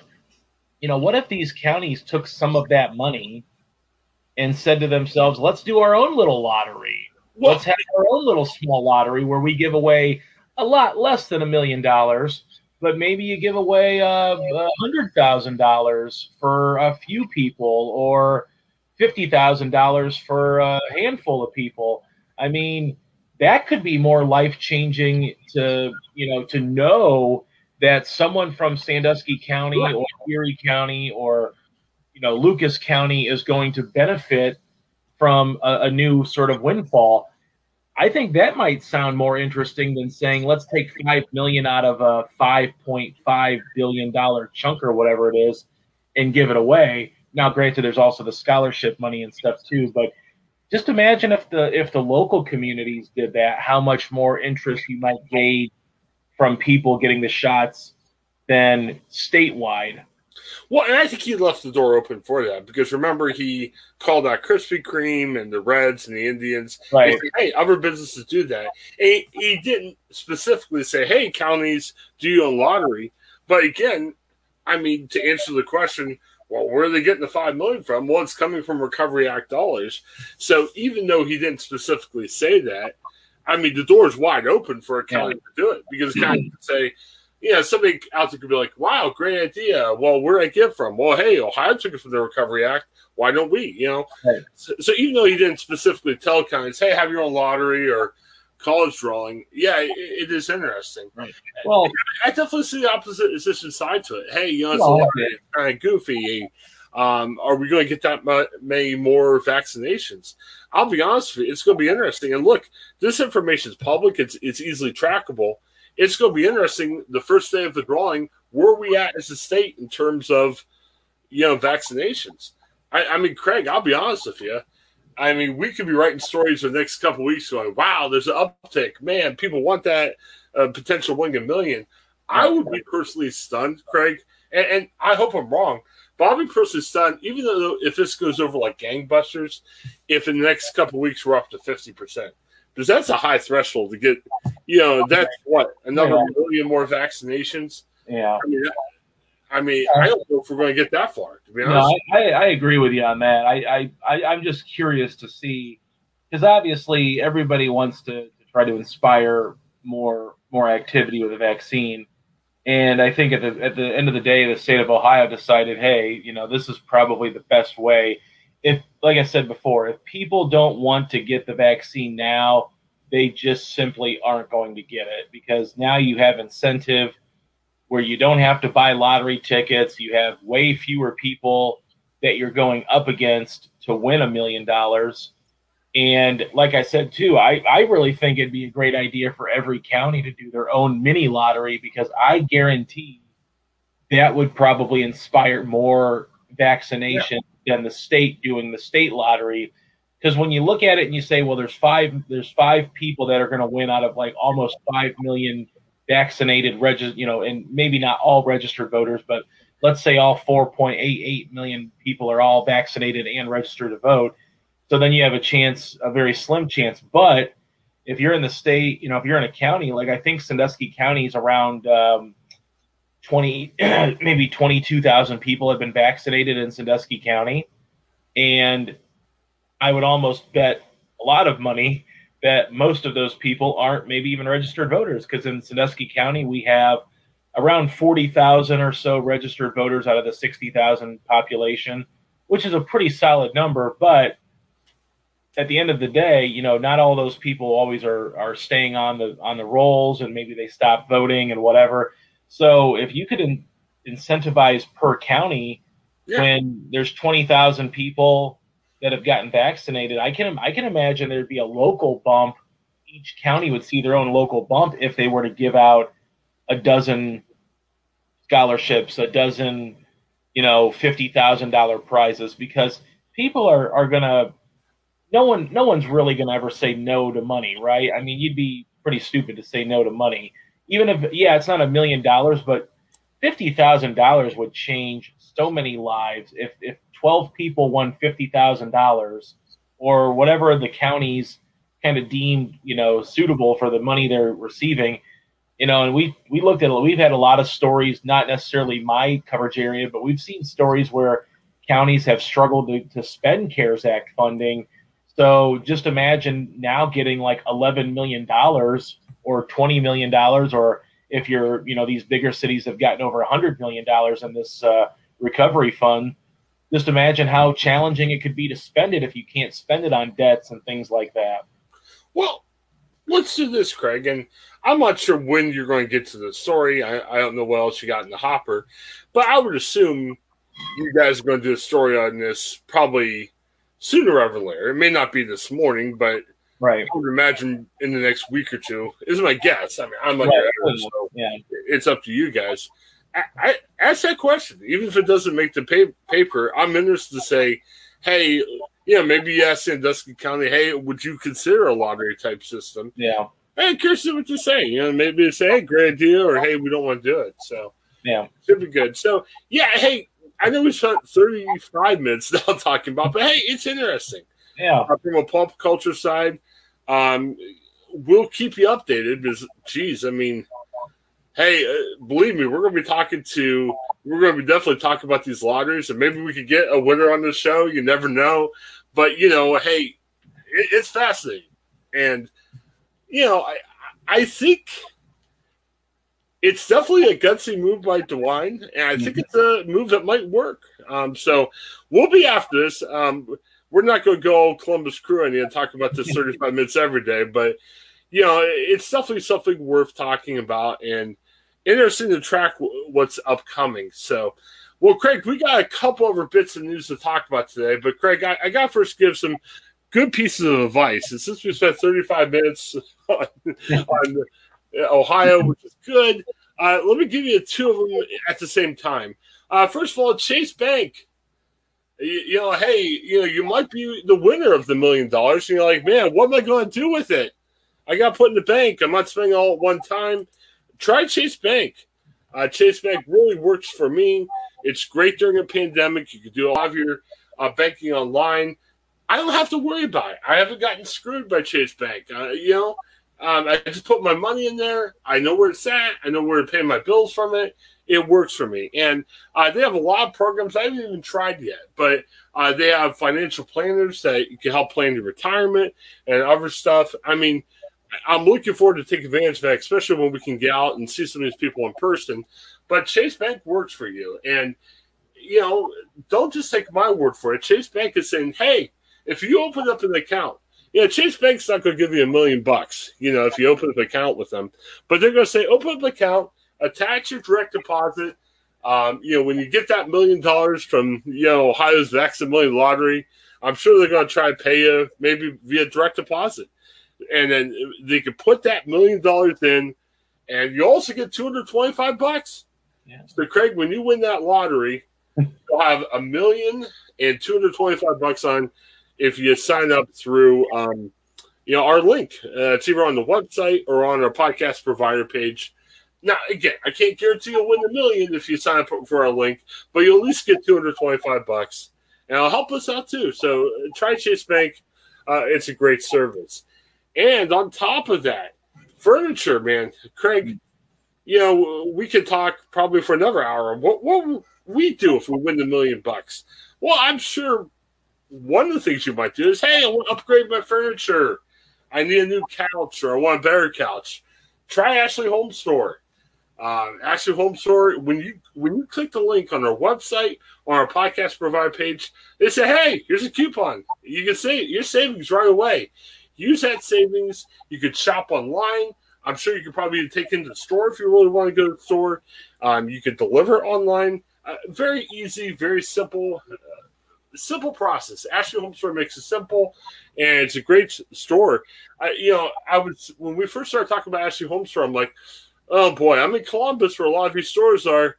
you know, what if these counties took some of that money and said to themselves, let's do our own little lottery. Let's have our own little small lottery where we give away a lot less than a million dollars, but maybe you give away uh, a hundred thousand dollars for a few people or fifty thousand dollars for a handful of people. I mean, that could be more life changing to you know to know that someone from Sandusky County or Erie County or you know Lucas County is going to benefit from a, a new sort of windfall I think that might sound more interesting than saying let's take five million out of a five point five billion dollar chunk or whatever it is and give it away. Now, granted, there's also the scholarship money and stuff too, but just imagine if the if the local communities did that, how much more interest you might gain from people getting the shots than statewide. Well, and I think he left the door open for that because remember he called out Krispy Kreme and the Reds and the Indians. Right. Said, hey, other businesses do that. He, he, didn't specifically say, "Hey, counties, do you own lottery?" But again, I mean, to answer the question, well, where are they getting the five million from? Well, it's coming from Recovery Act dollars. So even though he didn't specifically say that, I mean, the door is wide open for a county yeah. to do it because county can say you know, somebody out there could be like, wow, great idea. Well, where did I get from? Well, hey, Ohio took it from the Recovery Act. Why don't we? You know, right. so, so, even though he didn't specifically tell counties, hey, have your own lottery or college drawing, yeah, it, it is interesting. Right. Well, I definitely see the opposition side to it. Hey, you know, it's well, lottery, kind of goofy. Um, are we going to get that many more vaccinations? I'll be honest with you, it's going to be interesting. And look, this information is public; it's it's easily trackable it's going to be interesting. The first day of the drawing, where we at as a state in terms of you know vaccinations? I, I mean, Craig, I'll be honest with you. I mean, we could be writing stories the next couple weeks going, "Wow, there's an uptick. Man, people want that uh, potential winning a million. I would be personally stunned, Craig, and, and I hope I'm wrong. I'll personally stunned, even though if this goes over like gangbusters, if in the next couple weeks we're up to fifty percent because that's a high threshold to get. You know, that's what another yeah. million more vaccinations. Yeah. I mean, I, mean, I don't know if we're going to get that far. To be honest, no, I, I agree with you on that. I, I, I am just curious to see because obviously everybody wants to, to try to inspire more more activity with a vaccine. And I think at the at the end of the day, the state of Ohio decided, hey, you know, this is probably the best way if, like I said before, if people don't want to get the vaccine now, they just simply aren't going to get it because now you have incentive where you don't have to buy lottery tickets. You have way fewer people that you're going up against to win a million dollars. And like I said too, I, I really think it'd be a great idea for every county to do their own mini lottery because I guarantee that would probably inspire more vaccination than the state doing the state lottery. Because when you look at it and you say, well, there's five, there's five people that are going to win out of like almost five million vaccinated registered, you know, and maybe not all registered voters, but let's say all 4.88 million people are all vaccinated and registered to vote. So then you have a chance, a very slim chance. But if you're in the state, you know, if you're in a county, like I think Sandusky County is around um, 20, maybe 22,000 people have been vaccinated in Sandusky County. And I would almost bet a lot of money that most of those people aren't maybe even registered voters because in Sandusky County, we have around 40,000 or so registered voters out of the 60,000 population, which is a pretty solid number. But at the end of the day, you know, not all those people always are, are staying on the on the rolls and maybe they stop voting and whatever. So if you could in, incentivize per county yeah. when there's 20,000 people that have gotten vaccinated, I can I can imagine there'd be a local bump each county would see their own local bump if they were to give out a dozen scholarships, a dozen, you know, fifty thousand dollar prizes because people are are gonna no one no one's really gonna ever say no to money, right? I mean, you'd be pretty stupid to say no to money, even if yeah, it's not a million dollars, but fifty thousand dollars would change so many lives. If if twelve people won fifty thousand dollars or whatever the counties kind of deemed you know suitable for the money they're receiving you know and we we looked at we've had a lot of stories not necessarily my coverage area but we've seen stories where counties have struggled to, to spend cares act funding. So just imagine now getting like 11 million dollars or 20 million dollars or if you're you know these bigger cities have gotten over 100 million dollars in this uh, recovery fund just imagine how challenging it could be to spend it if you can't spend it on debts and things like that well, let's do this, Craig. And I'm not sure when you're going to get to the story. I, I don't know what else you got in the hopper, but I would assume you guys are going to do a story on this probably sooner rather than later. It may not be this morning, but right. I would imagine in the next week or two is my guess. I mean, I'm like, right. so yeah. it's up to you guys. I, I, ask that question, even if it doesn't make the pay, paper. I'm interested to say, hey, yeah, maybe you ask Sandusky County, hey, would you consider a lottery type system? Yeah. Hey, curious what you say. You know, maybe say, hey, great idea, or hey, we don't want to do it. So yeah, should be good. So yeah, hey, I know we spent 35 minutes now talking about, but hey, it's interesting. Yeah. Uh, from a pop culture side, um, we'll keep you updated because, geez, I mean, hey, uh, believe me, we're going to be talking to, we're going to be definitely talking about these lotteries, and maybe we could get a winner on the show. You never know, but you know, hey, it, it's fascinating, and you know, I I think it's definitely a gutsy move by DeWine, and I think it's a move that might work. Um, so we'll be after this. Um, we're not going to go Columbus Crew and talk about this 35 minutes every day, but you know, it's definitely something worth talking about and interesting to track what's upcoming. So, well, Craig, we got a couple other bits of news to talk about today, but Craig, I, I got to first give some good pieces of advice. And since we spent 35 minutes on, on Ohio, which is good, uh, let me give you two of them at the same time. Uh, first of all, Chase Bank. You, you, know, hey, you know, you might be the winner of the million dollars. And you're like, man, what am I going to do with it? I got put in the bank. I'm not spending all at one time. Try Chase Bank. Uh, Chase Bank really works for me. It's great during a pandemic. You can do a lot of your uh, banking online. I don't have to worry about it. I haven't gotten screwed by Chase Bank. Uh, you know, um, I just put my money in there. I know where it's at. I know where to pay my bills from it. It works for me. And uh, they have a lot of programs I haven't even tried yet, but uh, they have financial planners that can help plan your retirement and other stuff. I mean, I'm looking forward to take advantage of that, especially when we can get out and see some of these people in person. But Chase Bank works for you. And, you know, don't just take my word for it. Chase Bank is saying, hey, if you open up an account, yeah, Chase Bank's not going to give you a million bucks, you know, if you open up an account with them. But they're going to say, open up an account, attach your direct deposit. Um, you know, when you get that million dollars from, you know, Ohio's Vaccine Million Lottery, I'm sure they're going to try to pay you maybe via direct deposit and then they could put that million dollars in, and you also get two hundred twenty-five bucks. Yeah. So, Craig, when you win that lottery, you'll have a million and 225 bucks on if you sign up through, um, you know, our link. Uh, it's either on the website or on our podcast provider page. Now, again, I can't guarantee you'll win the million if you sign up for our link, but you'll at least get 225 bucks, and it'll help us out too. So try Chase Bank; uh, it's a great service. And on top of that, furniture, man, Craig, you know, we could talk probably for another hour. What will we do if we win the million bucks? Well, I'm sure one of the things you might do is, hey, I want to upgrade my furniture. I need a new couch or I want a better couch. Try Ashley Home Store. Uh, Ashley Home Store. When you when you click the link on our website or our podcast provider page, they say, "Hey, here's a coupon. You can save your savings right away." use that savings. You could shop online. I'm sure you could probably take into the store if you really want to go to the store. Um, you could deliver online. Uh, very easy, very simple. Uh, simple process. Ashley Home Store makes it simple, and it's a great store. I, you know, I was when we first started talking about Ashley Home Store, I'm like, oh boy, I'm in Columbus where a lot of these stores are.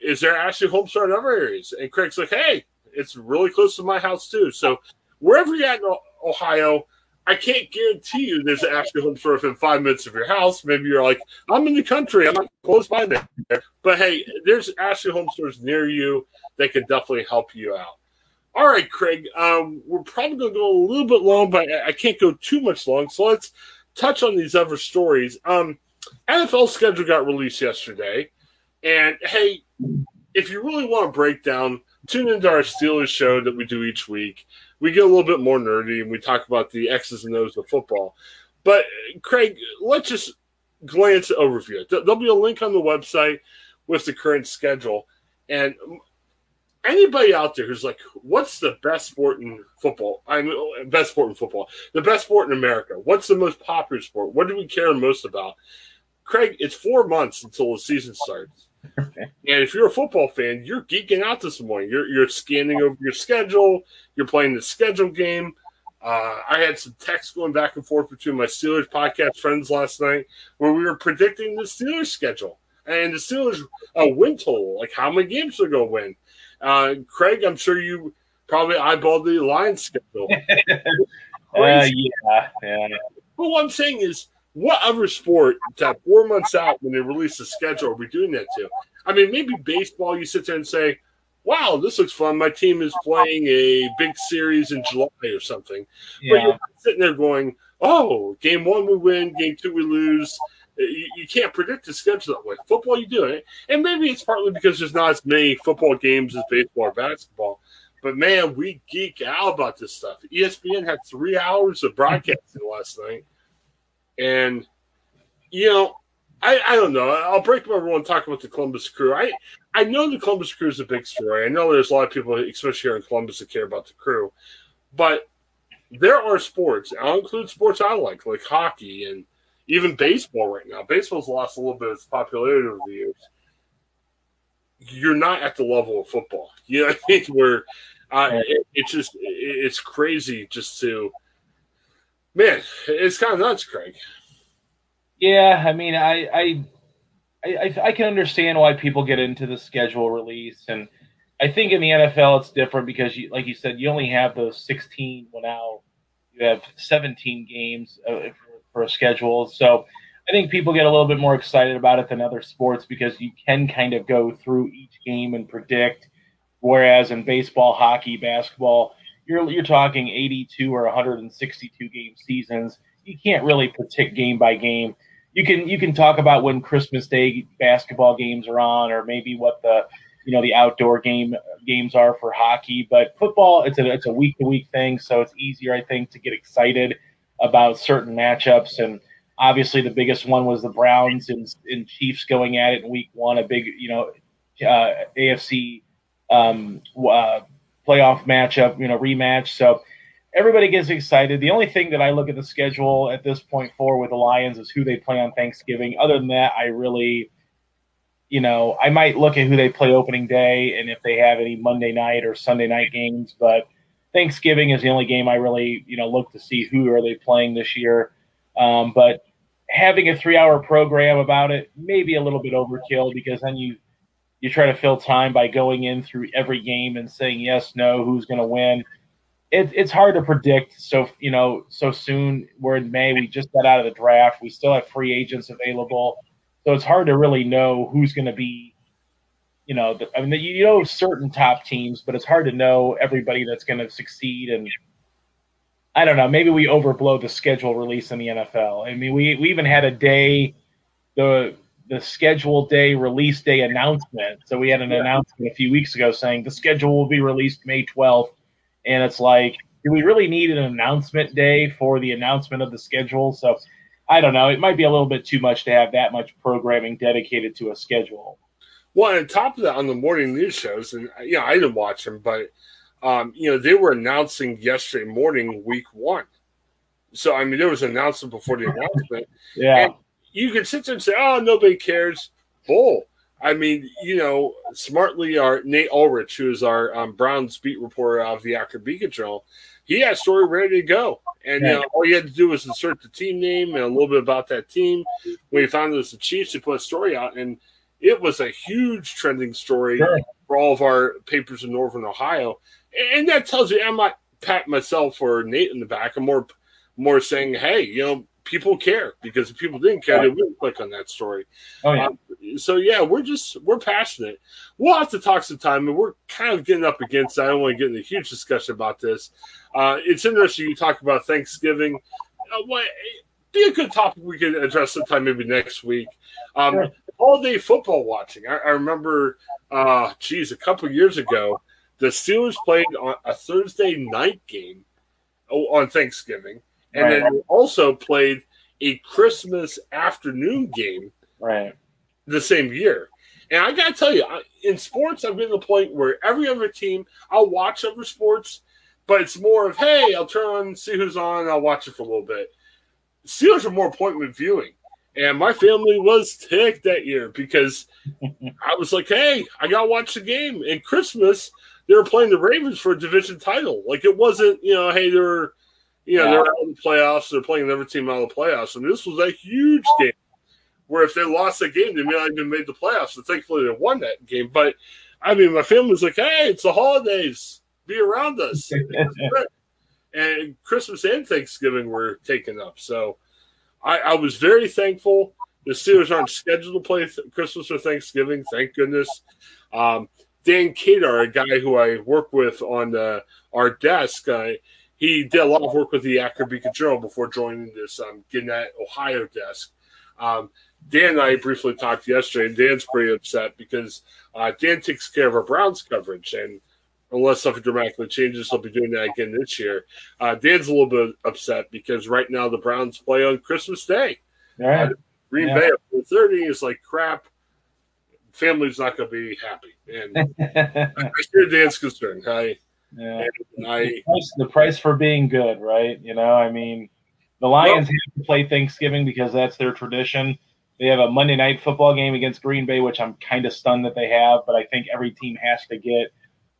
Is there Ashley Home Store in other areas? And Craig's like, hey, it's really close to my house too. So wherever you're at in Ohio, I can't guarantee you there's an Ashley Home Store within five minutes of your house. Maybe you're like, I'm in the country, I'm not close by there. But hey, there's actually Home Stores near you that could definitely help you out. All right, Craig, um, we're probably going to go a little bit long, but I can't go too much long. So let's touch on these other stories. Um, NFL schedule got released yesterday. And hey, if you really want to break down, tune into our Steelers show that we do each week we get a little bit more nerdy and we talk about the X's and O's of football. But Craig, let's just glance overview. There'll be a link on the website with the current schedule. And anybody out there who's like, what's the best sport in football? I mean, best sport in football, the best sport in America. What's the most popular sport? What do we care most about? Craig, it's four months until the season starts. and if you're a football fan, you're geeking out this morning. You're you're scanning over your schedule. You're playing the schedule game. Uh, I had some texts going back and forth between my Steelers podcast friends last night where we were predicting the Steelers schedule and the Steelers uh, win total, like how many games they're going to win. Uh, Craig, I'm sure you probably eyeballed the Lions schedule. uh, yeah, yeah. But what I'm saying is, what other sport that four months out when they release the schedule are we doing that to? I mean, maybe baseball, you sit there and say, wow, this looks fun. My team is playing a big series in July or something. Yeah. But you're sitting there going, oh, game one we win, game two we lose. You, you, can't predict the schedule that way. Football, you do it. And maybe it's partly because there's not as many football games as baseball or basketball. But man, we geek out about this stuff. ESPN had three hours of broadcasting last night. And, you know, I, I don't know. I'll break my rule and talk about the Columbus Crew. I I know the Columbus Crew is a big story. I know there's a lot of people, especially here in Columbus, that care about the Crew. But there are sports. I'll include sports I like, like hockey and even baseball right now. Baseball's lost a little bit of its popularity over the years. You're not at the level of football. You know, I think where uh, it, it's just it's crazy just to man. It's kind of nuts, Craig. Yeah, I mean, I, I, I, I can understand why people get into the schedule release, and I think in the NFL it's different because, you, like you said, you only have those 16. Well, now you have 17 games uh, for, for a schedule, so I think people get a little bit more excited about it than other sports because you can kind of go through each game and predict. Whereas in baseball, hockey, basketball, you're you're talking 82 or 162 game seasons. You can't really predict game by game you can you can talk about when Christmas Day basketball games are on, or maybe what the you know the outdoor game games are for hockey. But football, it's a it's a week to week thing, so it's easier, I think, to get excited about certain matchups. And obviously, the biggest one was the Browns and, and Chiefs going at it in Week One, a big you know uh, AFC um, uh, playoff matchup, you know rematch. So everybody gets excited. The only thing that I look at the schedule at this point for with the Lions is who they play on Thanksgiving. Other than that, I really, you know, I might look at who they play opening day and if they have any Monday night or Sunday night games. But Thanksgiving is the only game I really, you know, look to see who are they playing this year. Um, but having a three-hour program about it may be a little bit overkill because then you you try to fill time by going in through every game and saying yes, no, who's going to win it, it's hard to predict. So you know, so soon we're in May. We just got out of the draft. We still have free agents available, so it's hard to really know who's going to be. You know, the, I mean, you know certain top teams, but it's hard to know everybody that's going to succeed. And I don't know. Maybe we overblow the schedule release in the NFL. I mean, we we even had a day the the schedule day release day announcement. So we had an yeah. announcement a few weeks ago saying the schedule will be released May twelfth and it's like, do we really need an announcement day for the announcement of the schedule? So I don't know. It might be a little bit too much to have that much programming dedicated to a schedule. Well, on top of that, on the morning news shows, and you know, I didn't watch them, but um, you know, they were announcing yesterday morning, week one. So I mean, there was an announcement before the announcement. yeah, and you could sit there and say, "Oh, nobody cares." Bull. I mean, you know, smartly, our Nate Ulrich, who is our um, Browns beat reporter of the Akron Beacon Journal, he had a story ready to go. And you know, all you had to do was insert the team name and a little bit about that team. When he found it was the Chiefs, he put a story out, and it was a huge trending story sure. for all of our papers in Northern Ohio. And that tells you, I'm not patting myself or Nate in the back. I'm more, more saying, hey, you know, people care because if people didn't care, they wouldn't click on that story. Oh, yeah. Um, so yeah, we're just we're passionate. We'll have to talk some time, and we're kind of getting up against. I don't want to get in a huge discussion about this. Uh, it's interesting you talk about Thanksgiving. Uh, what, be a good topic we could address sometime maybe next week. Um, sure. All day football watching. I, I remember, uh, geez, a couple years ago, the Steelers played on a Thursday night game on Thanksgiving and right. then also played a Christmas afternoon game right the same year. And I gotta tell you, in sports, I've been to the point where every other team I'll watch other sports, but it's more of hey, I'll turn on, see who's on, I'll watch it for a little bit. Steelers are more appointment viewing. And my family was ticked that year because I was like, hey, I gotta watch the game. And Christmas, they were playing the Ravens for a division title. Like it wasn't, you know, hey, they're you know, yeah. they're out of the playoffs. They're playing every team out of the playoffs. And this was a huge game where if they lost the game, they may not even made the playoffs. So thankfully, they won that game. But I mean, my family was like, hey, it's the holidays. Be around us. and Christmas and Thanksgiving were taken up. So I, I, was very thankful. The Steelers aren't scheduled to play th- Christmas or Thanksgiving. Thank goodness. Um, Dan Kadar, a guy who I work with on uh, our desk, uh, he did a lot of work with the Akron Beacon Journal before joining this um, Gannett, Ohio desk. Um, Dan and I briefly talked yesterday, and Dan's pretty upset because uh, Dan takes care of our Browns coverage, and unless something dramatically changes, he'll be doing that again this year. Uh, Dan's a little bit upset because right now the Browns play on Christmas Day. Uh, Green yeah. Bay at four thirty is like crap. Family's not going to be happy, and I share Dan's concern. I yeah. I, the, price, the, price, for being good, right? You know, I mean, the Lions well, have to play Thanksgiving because that's their tradition. They have a Monday night football game against Green Bay, which I'm kind of stunned that they have, but I think every team has to get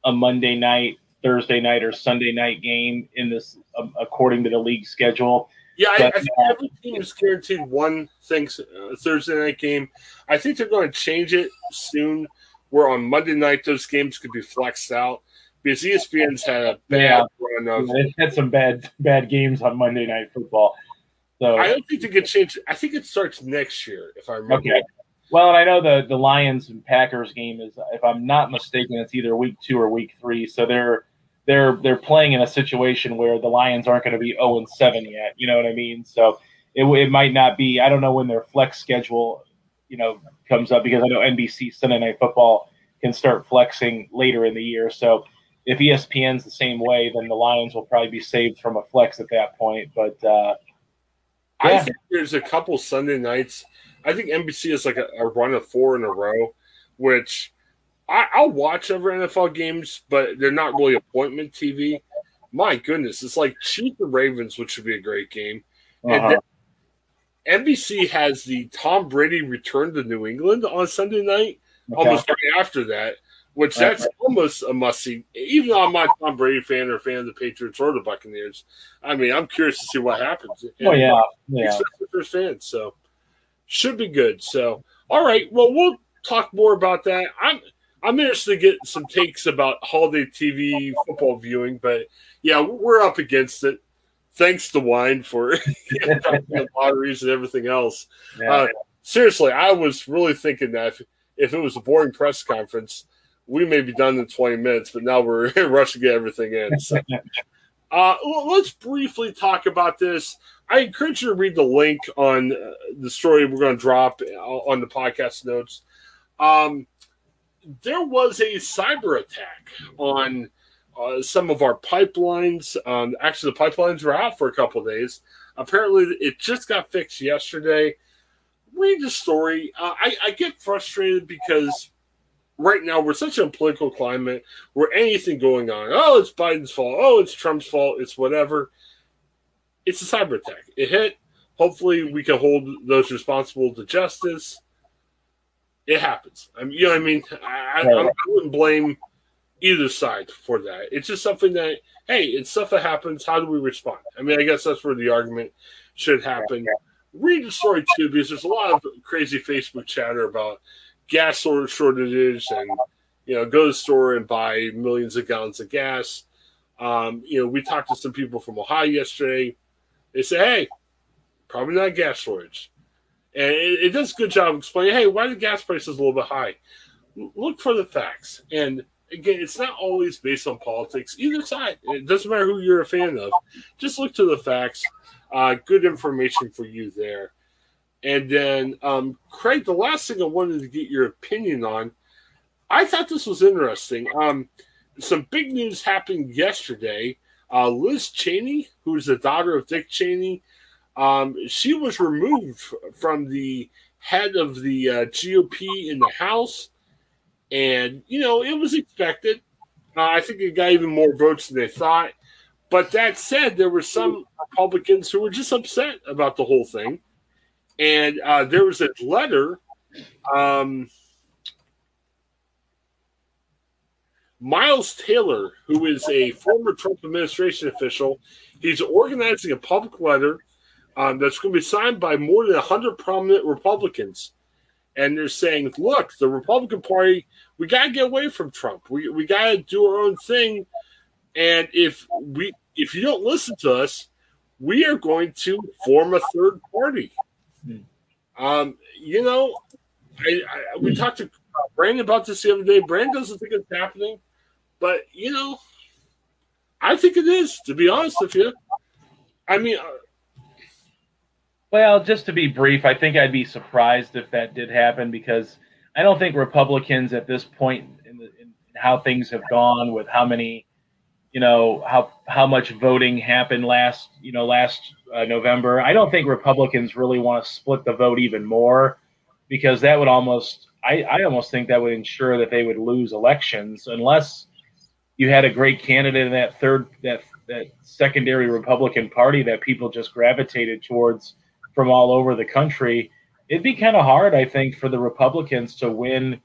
a Monday night, Thursday night, or Sunday night game in this, um, according to the league schedule. Yeah, but, I, I, think every team is guaranteed one things, uh, Thursday night game. I think they're going to change it soon, where on Monday night those games could be flexed out because ESPN's had a bad yeah. run of. It had some bad bad games on Monday Night Football. So I don't think they could change. I think it starts next year, if I remember. Okay. Well, and I know the the Lions and Packers game is, if I'm not mistaken, it's either week two or week three. So they're they're they're playing in a situation where the Lions aren't going to be 0 and 7 yet. You know what I mean? So it, it might not be. I don't know when their flex schedule, you know, comes up because I know NBC Sunday Night Football can start flexing later in the year. So if ESPN's the same way, then the Lions will probably be saved from a flex at that point. But uh, yeah. I think there's a couple Sunday nights. I think NBC is like a, a run of four in a row, which I, will watch over NFL games, but they're not really appointment TV. My goodness, it's like Chiefs and Ravens, which would be a great game. Uh-huh. And NBC has the Tom Brady return to New England on Sunday night, okay. almost right after that which that's almost a must see. Even though I'm not a Tom Brady fan or a fan of the Patriots or the Buccaneers, I mean, I'm curious to see what happens. Oh and, yeah, yeah. for fans, so should be good. So, all right, well, we'll talk more about that. I'm I'm interested to get some takes about holiday TV football viewing, but yeah, we're up against it. Thanks to wine for the lotteries and everything else. Yeah, uh, seriously, I was really thinking that if, if it was a boring press conference we may be done in 20 minutes, but now we're rushing to get everything in. So. uh, let's briefly talk about this. I encourage you to read the link on uh, the story we're going to drop uh, on the podcast notes. Um, there was a cyber attack on uh, some of our pipelines. Um, actually, the pipelines were out for a couple days. Apparently, it just got fixed yesterday. Read the story. Uh, I, I get frustrated because right now we're such a political climate where anything going on, oh, it's Biden's fault, oh, it's Trump's fault, it's whatever. It's a cyber attack. It hit. Hopefully, we can hold those responsible to justice. It happens. I mean, you know, what I mean, I, I, I wouldn't blame either side for that. It's just something that, hey, it's stuff that happens. How do we respond? I mean, I guess that's where the argument should happen. Read the story too, because there's a lot of crazy Facebook chatter about gas shortages and you know go to the store and buy millions of gallons of gas. Um, you know, we talked to some people from Ohio yesterday. They say, hey, probably not gas shortage. And it, it does a good job explaining, hey, why the gas prices a little bit high? Look for the facts. And again, it's not always based on politics, either side. It doesn't matter who you're a fan of. Just look to the facts. Uh, good information for you there. And then, um, Craig, the last thing I wanted to get your opinion on, I thought this was interesting. Um, some big news happened yesterday. Uh, Liz Cheney, who's the daughter of Dick Cheney, um, she was removed from the head of the uh, GOP in the House. And, you know, it was expected. Uh, I think it got even more votes than they thought. But that said, there were some Republicans who were just upset about the whole thing. And uh, there was a letter. Um, Miles Taylor, who is a former Trump administration official, he's organizing a public letter um, that's going to be signed by more than 100 prominent Republicans. And they're saying, look, the Republican Party, we got to get away from Trump. We, we got to do our own thing. And if we if you don't listen to us, we are going to form a third party. Hmm. Um, you know, I, I, we talked to Brandon about this the other day. Brandon doesn't think it's happening, but you know, I think it is. To be honest with you, I mean, uh, well, just to be brief, I think I'd be surprised if that did happen because I don't think Republicans at this point in, the, in how things have gone with how many, you know, how how much voting happened last, you know, last uh, November. I don't think Republicans really want to split the vote even more because that would almost, I, I almost think that would ensure that they would lose elections unless you had a great candidate in that third that that secondary Republican Party that people just gravitated towards from all over the country, it'd be kind of hard, I think, for the Republicans to win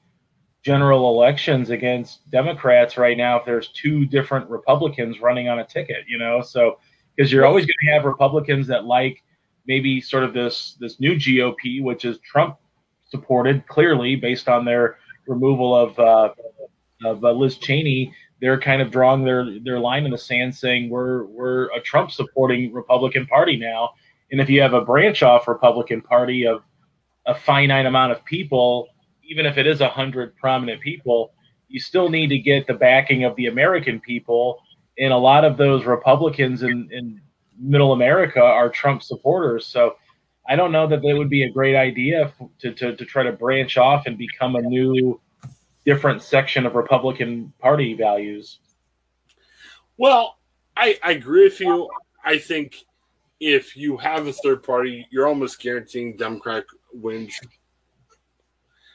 general elections against Democrats right now if there's two different Republicans running on a ticket, you know? So, because you're always going to have Republicans that like maybe sort of this this new GOP, which is Trump supported clearly based on their removal of uh, of uh, Liz Cheney. They're kind of drawing their their line in the sand, saying we're we're a Trump supporting Republican Party now, and if you have a branch off Republican Party of a finite amount of people, even if it is a hundred prominent people, you still need to get the backing of the American people. And a lot of those Republicans in, in middle America are Trump supporters. So I don't know that it would be a great idea to, to, to try to branch off and become a new, different section of Republican Party values. Well, I, I agree with you. I think if you have a third party, you're almost guaranteeing Democratic wins,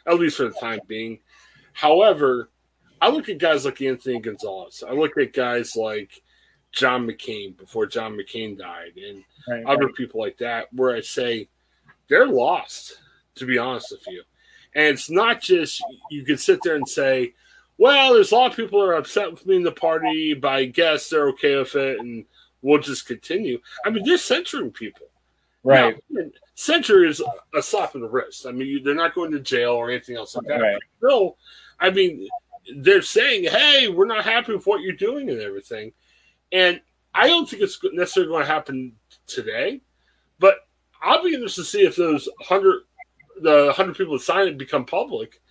at least for the time being. However, I look at guys like Anthony Gonzalez. I look at guys like John McCain before John McCain died, and right, other right. people like that, where I say they're lost, to be honest with you. And it's not just you could sit there and say, well, there's a lot of people that are upset with me in the party, but I guess they're okay with it, and we'll just continue. I mean, they're censoring people. Right. Now, censure is a slap in the wrist. I mean, they're not going to jail or anything else like that. Right. No, I mean, they're saying, hey, we're not happy with what you're doing and everything. And I don't think it's necessarily going to happen today, but I'll be interested to see if those 100, the 100 people that signed it become public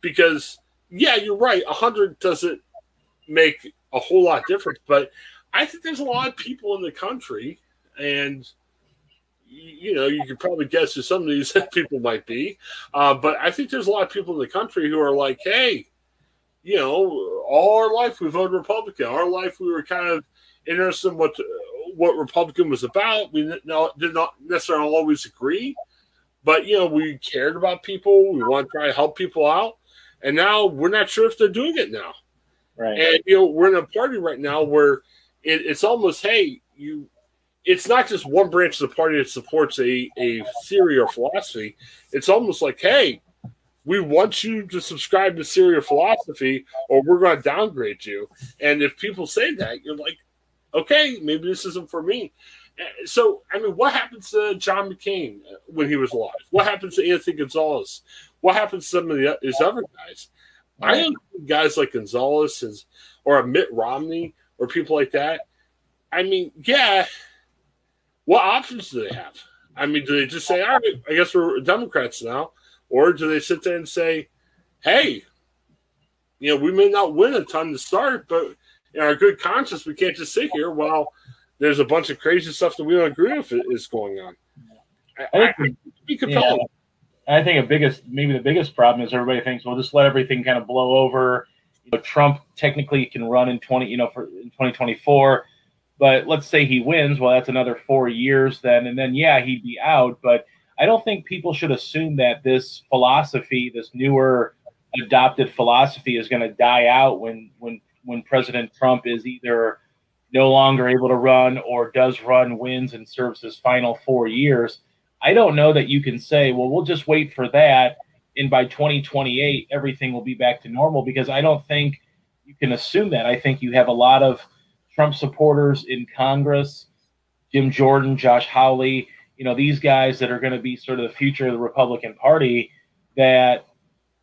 because, yeah, you're right. 100 doesn't make a whole lot difference, but I think there's a lot of people in the country, and you know, you could probably guess who some of these people might be. Uh, but I think there's a lot of people in the country who are like, hey, you know, all our life we voted Republican. Our life we were kind of interested in what what Republican was about. We did not necessarily always agree, but you know, we cared about people. We want to try to help people out, and now we're not sure if they're doing it now. Right. And you know, we're in a party right now where it, it's almost hey you it's not just one branch of the party that supports a, a theory or philosophy. It's almost like, hey, we want you to subscribe to Syria philosophy, or we're going to downgrade you. And if people say that, you're like, okay, maybe this isn't for me. Uh, so, I mean, what happens to John McCain when he was alive? What happens to Anthony Gonzalez? What happens to some of the, his other guys? I think guys like Gonzalez is, or a Mitt Romney or people like that. I mean, yeah. What options do they have? I mean, do they just say, "All right, I guess we're Democrats now," or do they sit there and say, "Hey, you know, we may not win a ton to start, but in our good conscience, we can't just sit here while there's a bunch of crazy stuff that we don't agree with is going on." I, I, I be compelling. Yeah. I think a biggest, maybe the biggest problem is everybody thinks, well, just let everything kind of blow over. You know, Trump technically can run in twenty, you know, for in twenty twenty four, but let's say he wins, well, that's another four years then, and then yeah, he'd be out. But I don't think people should assume that this philosophy, this newer adopted philosophy, is going to die out when when when President Trump is either no longer able to run or does run, wins, and serves his final four years I don't know that you can say, well, we'll just wait for that. And by 2028, everything will be back to normal because I don't think you can assume that. I think you have a lot of Trump supporters in Congress, Jim Jordan, Josh Hawley, you know, these guys that are going to be sort of the future of the Republican Party that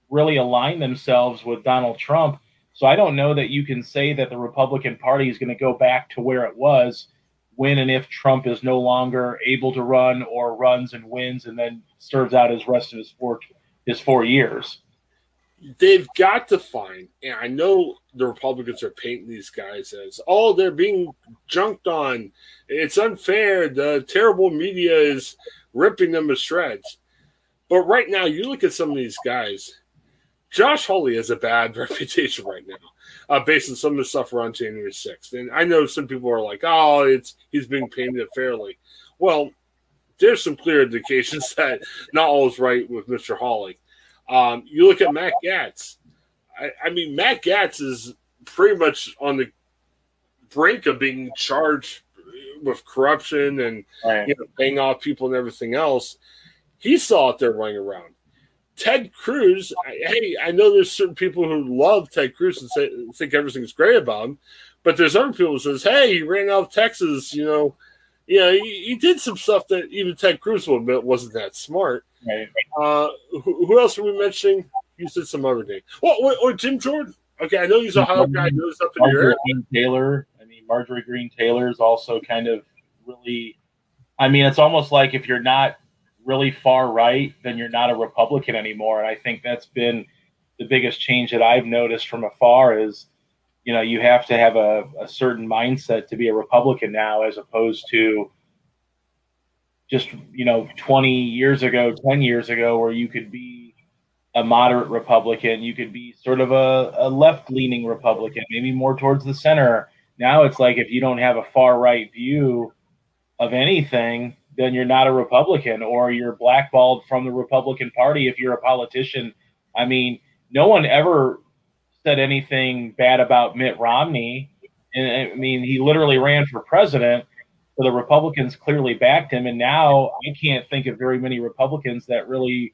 really align themselves with Donald Trump. So I don't know that you can say that the Republican Party is going to go back to where it was when and if Trump is no longer able to run or runs and wins and then serves out his rest of his four his four years. They've got to find, and I know the Republicans are painting these guys as, oh, they're being junked on. It's unfair. The terrible media is ripping them to shreds. But right now, you look at some of these guys. Josh Hawley has a bad reputation right now uh, based on some of the stuff around January 6th. And I know some people are like, oh, it's he's being painted fairly. Well, there's some clear indications that not all is right with Mr. Hawley. Um, you look at Matt Gaetz. I, I, mean, Matt Gaetz is pretty much on the brink of being charged with corruption and right. you know paying off people and everything else. He's still out there running around. Ted Cruz, hey, I know there's certain people who love Ted Cruz and say, think everything's great about him, but there's other people who says, hey, he ran out of Texas, you know, yeah, he, he, did some stuff that even Ted Cruz will admit wasn't that smart. Right. Uh, who, who, else are we mentioning? You said some other name. Oh, or Jim Jordan. Okay, I know he's a Ohio guy. Knows up in Marjorie Greene Taylor. I mean, Marjorie Greene Taylor is also kind of really. I mean, it's almost like if you're not really far right, then you're not a Republican anymore. And I think that's been the biggest change that I've noticed from afar is, you know, you have to have a, a certain mindset to be a Republican now, as opposed to just, you know, 20 years ago, 10 years ago, where you could be a moderate Republican, you could be sort of a, a left leaning Republican, maybe more towards the center. Now it's like if you don't have a far right view of anything, then you're not a Republican or you're blackballed from the Republican Party if you're a politician. I mean, no one ever said anything bad about Mitt Romney. And I mean, he literally ran for president. So the Republicans clearly backed him. And now I can't think of very many Republicans that really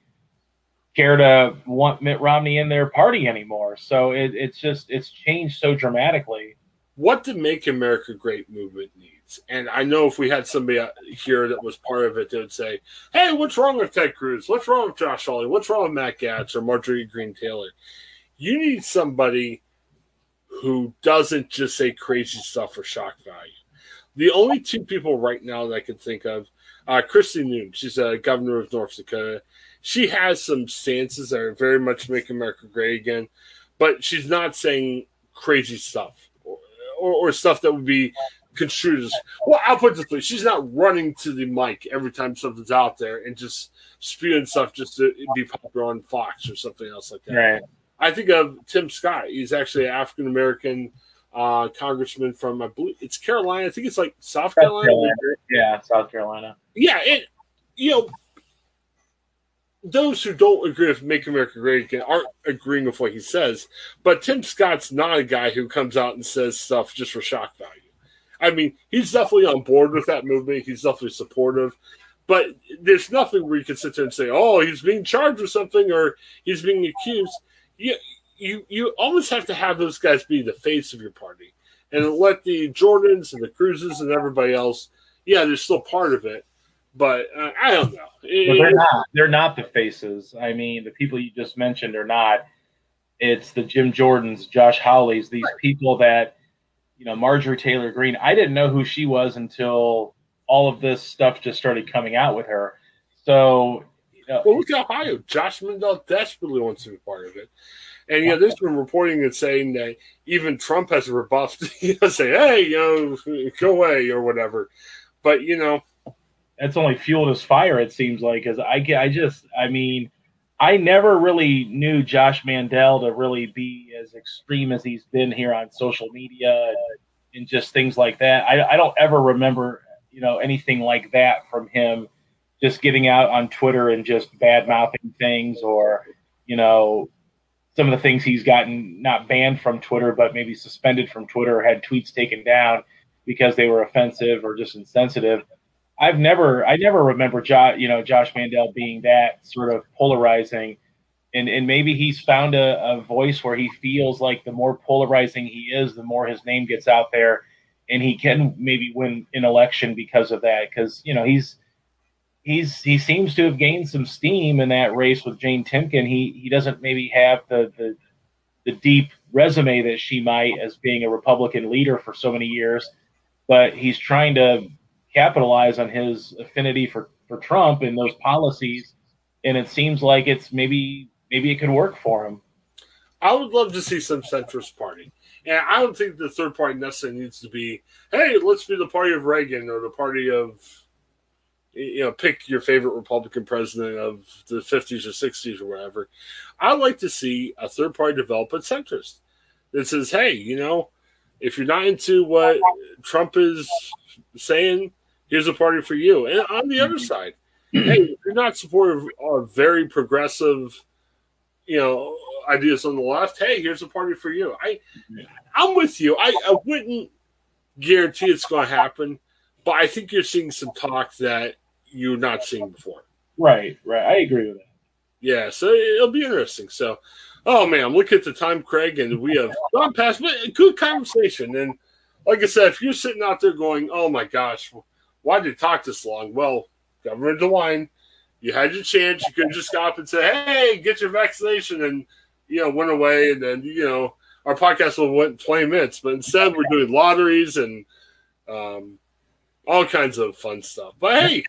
care to want Mitt Romney in their party anymore. So it, it's just, it's changed so dramatically. What the Make America Great movement needs. And I know if we had somebody here that was part of it, they would say, "Hey, what's wrong with Ted Cruz? What's wrong with Josh Hawley? What's wrong with Matt Gaetz or Marjorie Greene Taylor?" You need somebody who doesn't just say crazy stuff for shock value. The only two people right now that I can think of, uh, Kristi Noem, she's a governor of North Dakota. She has some stances that are very much make America great again, but she's not saying crazy stuff or, or, or stuff that would be construed as well. I'll put this way: she's not running to the mic every time something's out there and just spewing stuff just to be popular on Fox or something else like that. Right. I think of Tim Scott. He's actually an African American uh, congressman from I believe it's Carolina. I think it's like South Carolina. Carolina. Yeah, South Carolina. Yeah, you know those who don't agree with Make America Great Again aren't agreeing with what he says. But Tim Scott's not a guy who comes out and says stuff just for shock value. I mean, he's definitely on board with that movement. He's definitely supportive. But there's nothing where you can sit there and say, "Oh, he's being charged with something" or "He's being accused." You you you almost have to have those guys be the face of your party, and let the Jordans and the Cruzes and everybody else. Yeah, they're still part of it, but uh, I don't know. It, they're not. They're not the faces. I mean, the people you just mentioned are not. It's the Jim Jordans, Josh Hawleys, these people that, you know, Marjorie Taylor Greene. I didn't know who she was until all of this stuff just started coming out with her. So, know, Well, look at Ohio. Josh Mandel desperately wants to be part of it. And, you know, there's been reporting and saying that even Trump has rebuffed, you know, say, hey, you know, go away or whatever. But, you know, that's only fueled his fire. It seems like because I I just, I mean, I never really knew Josh Mandel to really be as extreme as he's been here on social media and, and just things like that. I, I don't ever remember, you know, anything like that from him. Just getting out on Twitter and just bad mouthing things, or you know, some of the things he's gotten not banned from Twitter, but maybe suspended from Twitter, had tweets taken down because they were offensive or just insensitive. I've never, I never remember, Josh, you know, Josh Mandel being that sort of polarizing, and and maybe he's found a, a voice where he feels like the more polarizing he is, the more his name gets out there, and he can maybe win an election because of that. Because you know he's he's he seems to have gained some steam in that race with Jane Timken. He he doesn't maybe have the the the deep resume that she might as being a Republican leader for so many years, but he's trying to capitalize on his affinity for, for Trump and those policies. And it seems like it's maybe maybe it could work for him. I would love to see some centrist party. And I don't think the third party necessarily needs to be, hey, let's be the party of Reagan or the party of, you know, pick your favorite Republican president of the 50s or 60s or whatever. I'd like to see a third party develop a centrist that says, hey, you know, if you're not into what Trump is saying, here's a party for you. And on the other mm-hmm. side, hey, if you're not supportive of very progressive, you know, ideas on the left, hey, here's a party for you. I, I'm with you. I, I wouldn't guarantee it's going to happen, but I think you're seeing some talk that you're not seeing before. Right, right. I agree with that. Yeah, so it'll be interesting. So, oh man, I'm at the time, Craig, and we have gone past, but good conversation. And like I said, if you're sitting out there going, "Oh my gosh, why did it talk this long?" Well, Governor DeWine, you had your chance. You could just stop and say, "Hey, get your vaccination," and you know, went away, and then you know, our podcast will went 20 minutes. But instead, we're doing lotteries and um, all kinds of fun stuff. But hey.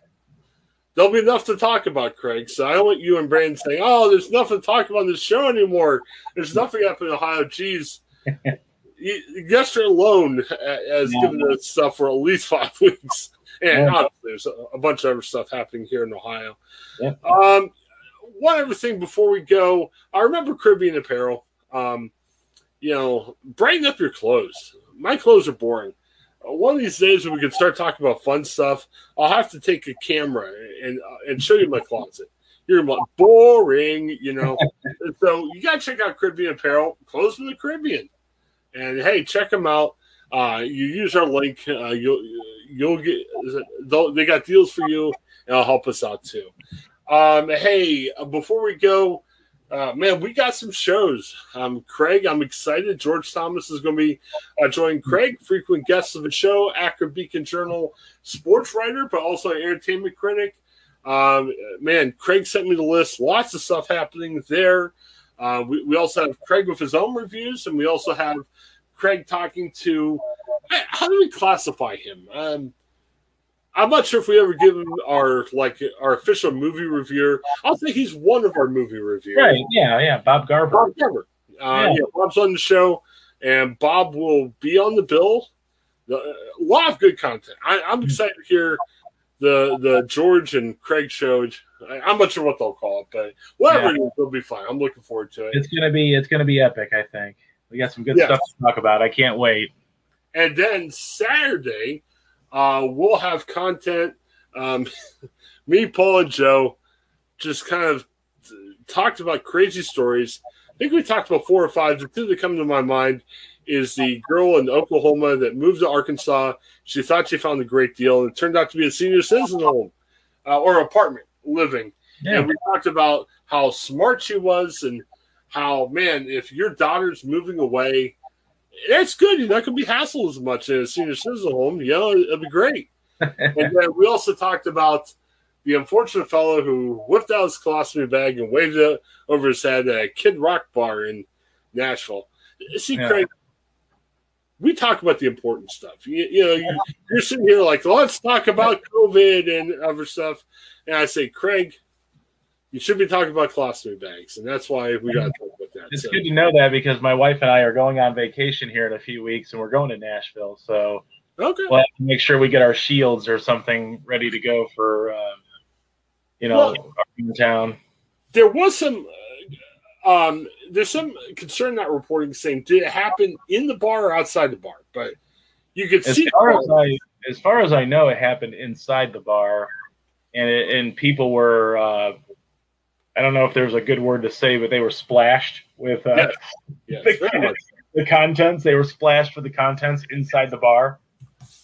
There'll be enough to talk about, Craig. So I don't want you and Brandon saying, "Oh, there's nothing to talk about on this show anymore. There's nothing up in Ohio." Jeez, yesterday alone has yeah. given us stuff for at least five weeks, and yeah. there's a, bunch of other stuff happening here in Ohio. Yeah. Um, one other thing before we go, I remember Caribbean Apparel. Um, you know, brighten up your clothes. My clothes are boring one of these days when we can start talking about fun stuff, I'll have to take a camera and uh, and show you my closet. You're like boring, you know. so you gotta check out Caribbean Apparel, clothes from the Caribbean, and hey, check them out. Uh, you use our link, uh, you'll you'll get they got deals for you, and it'll help us out too. Um, hey, before we go, uh, man, we got some shows. Um, Craig, I'm excited. George Thomas is going to be uh, joining Craig, frequent guest of the show, Akron Beacon Journal sports writer, but also entertainment critic. Um, man, Craig sent me the list. Lots of stuff happening there. Uh, we, we also have Craig with his own reviews, and we also have Craig talking to how do we classify him? Um, I'm not sure if we ever give him our like our official movie reviewer. I'll say he's one of our movie reviewers. Right? Yeah, yeah. Bob Garber. Bob Garber. Uh, yeah. yeah. Bob's on the show, and Bob will be on the bill. a lot of good content. I, am excited to hear the the George and Craig show. I, I'm not sure what they'll call it, but whatever yeah. it is, it'll be fine. I'm looking forward to it. It's gonna be it's gonna be epic. I think we got some good yeah. stuff to talk about. I can't wait. And then Saturday uh, we'll have content. Um, me, Paul, and Joe just kind of talked about crazy stories. I think we talked about four or five. The two that come to my mind is the girl in Oklahoma that moved to Arkansas. She thought she found a great deal, and it turned out to be a senior citizen home. uh, or apartment living. Yeah. And we talked about how smart she was and how, man, if your daughter's moving away, that's good. You're not to be hassled as much in a senior citizen home. You know, it'll be great. and then we also talked about the unfortunate fellow who whipped out his colostomy bag and waved it over his head at a Kid Rock bar in Nashville. See, Yeah. Craig, we talk about the important stuff. You, you know, you, you're sitting here like, let's talk about COVID and other stuff. And I say, Craig, you should be talking about colostomy bags. And that's why we got to talk about that. It's So, good to know that because my wife and I are going on vacation here in a few weeks, and we're going to Nashville. So okay. we'll have to make sure we get our shields or something ready to go for, um, you know, Well- our town. there was some uh, um there's some concern not reporting saying did it happen in the bar or outside the bar but you could As see far as I, as far as I know, it happened inside the bar, and it, and people were. Uh, I don't know if there's a good word to say, but they were splashed with uh, Yes, the, very the contents. They were splashed with the contents inside the bar.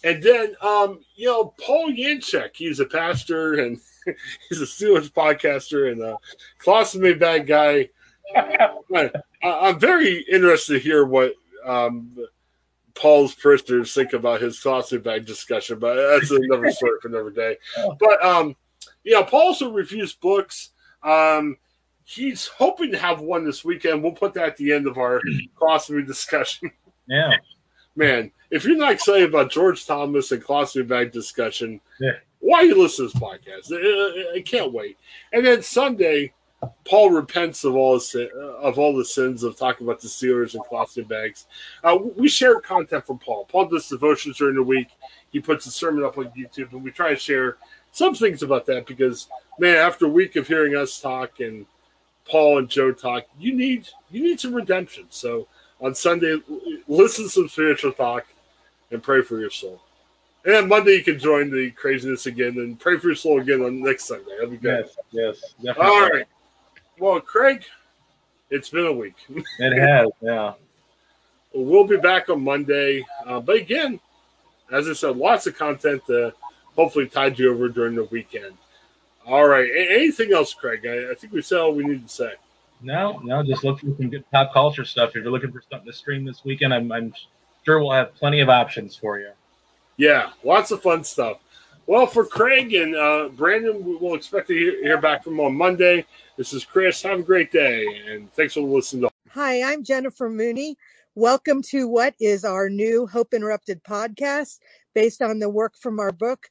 and then um you know paul yanchek he's a pastor and he's a Steelers podcaster and a colostomy bag guy I, i'm very interested to hear what um Paul's parishioners think about his colostomy bag discussion, but that's another story for another day. But um, yeah, Paul also reviews books. Um, he's hoping to have one this weekend. We'll put that at the end of our colostomy discussion. Yeah. Man, if you're not excited about George Thomas and colostomy bag discussion, Yeah. why you listen to this podcast? I, I can't wait. And then Sunday, Paul repents of all his, of all the sins of talking about the Steelers and colostomy bags. Uh, we share content from Paul. Paul does devotions during the week. He puts a sermon up on YouTube, and we try to share some things about that because, man, after a week of hearing us talk and Paul and Joe talk, you need you need some redemption. So on Sunday, listen to some spiritual talk and pray for your soul. And then Monday you can join the craziness again and pray for your soul again on next Sunday. That'll be good. Yes. Yes. Definitely. All right. Well, Craig, it's been a week. It has. Yeah. We'll be back on Monday. Uh, but again, as I said, lots of content to hopefully tide you over during the weekend. All right. A- anything else, Craig? I, I think we said all we need to say. No, no, just look for some good pop culture stuff. If you're looking for something to stream this weekend, I'm, I'm sure we'll have plenty of options for you. Yeah, lots of fun stuff. Well, for Craig and uh, Brandon, we will expect to hear, hear back from on Monday. This is Chris. Have a great day, and thanks for listening to Hi, I'm Jennifer Mooney. Welcome to what is our new Hope Interrupted podcast based on the work from our book,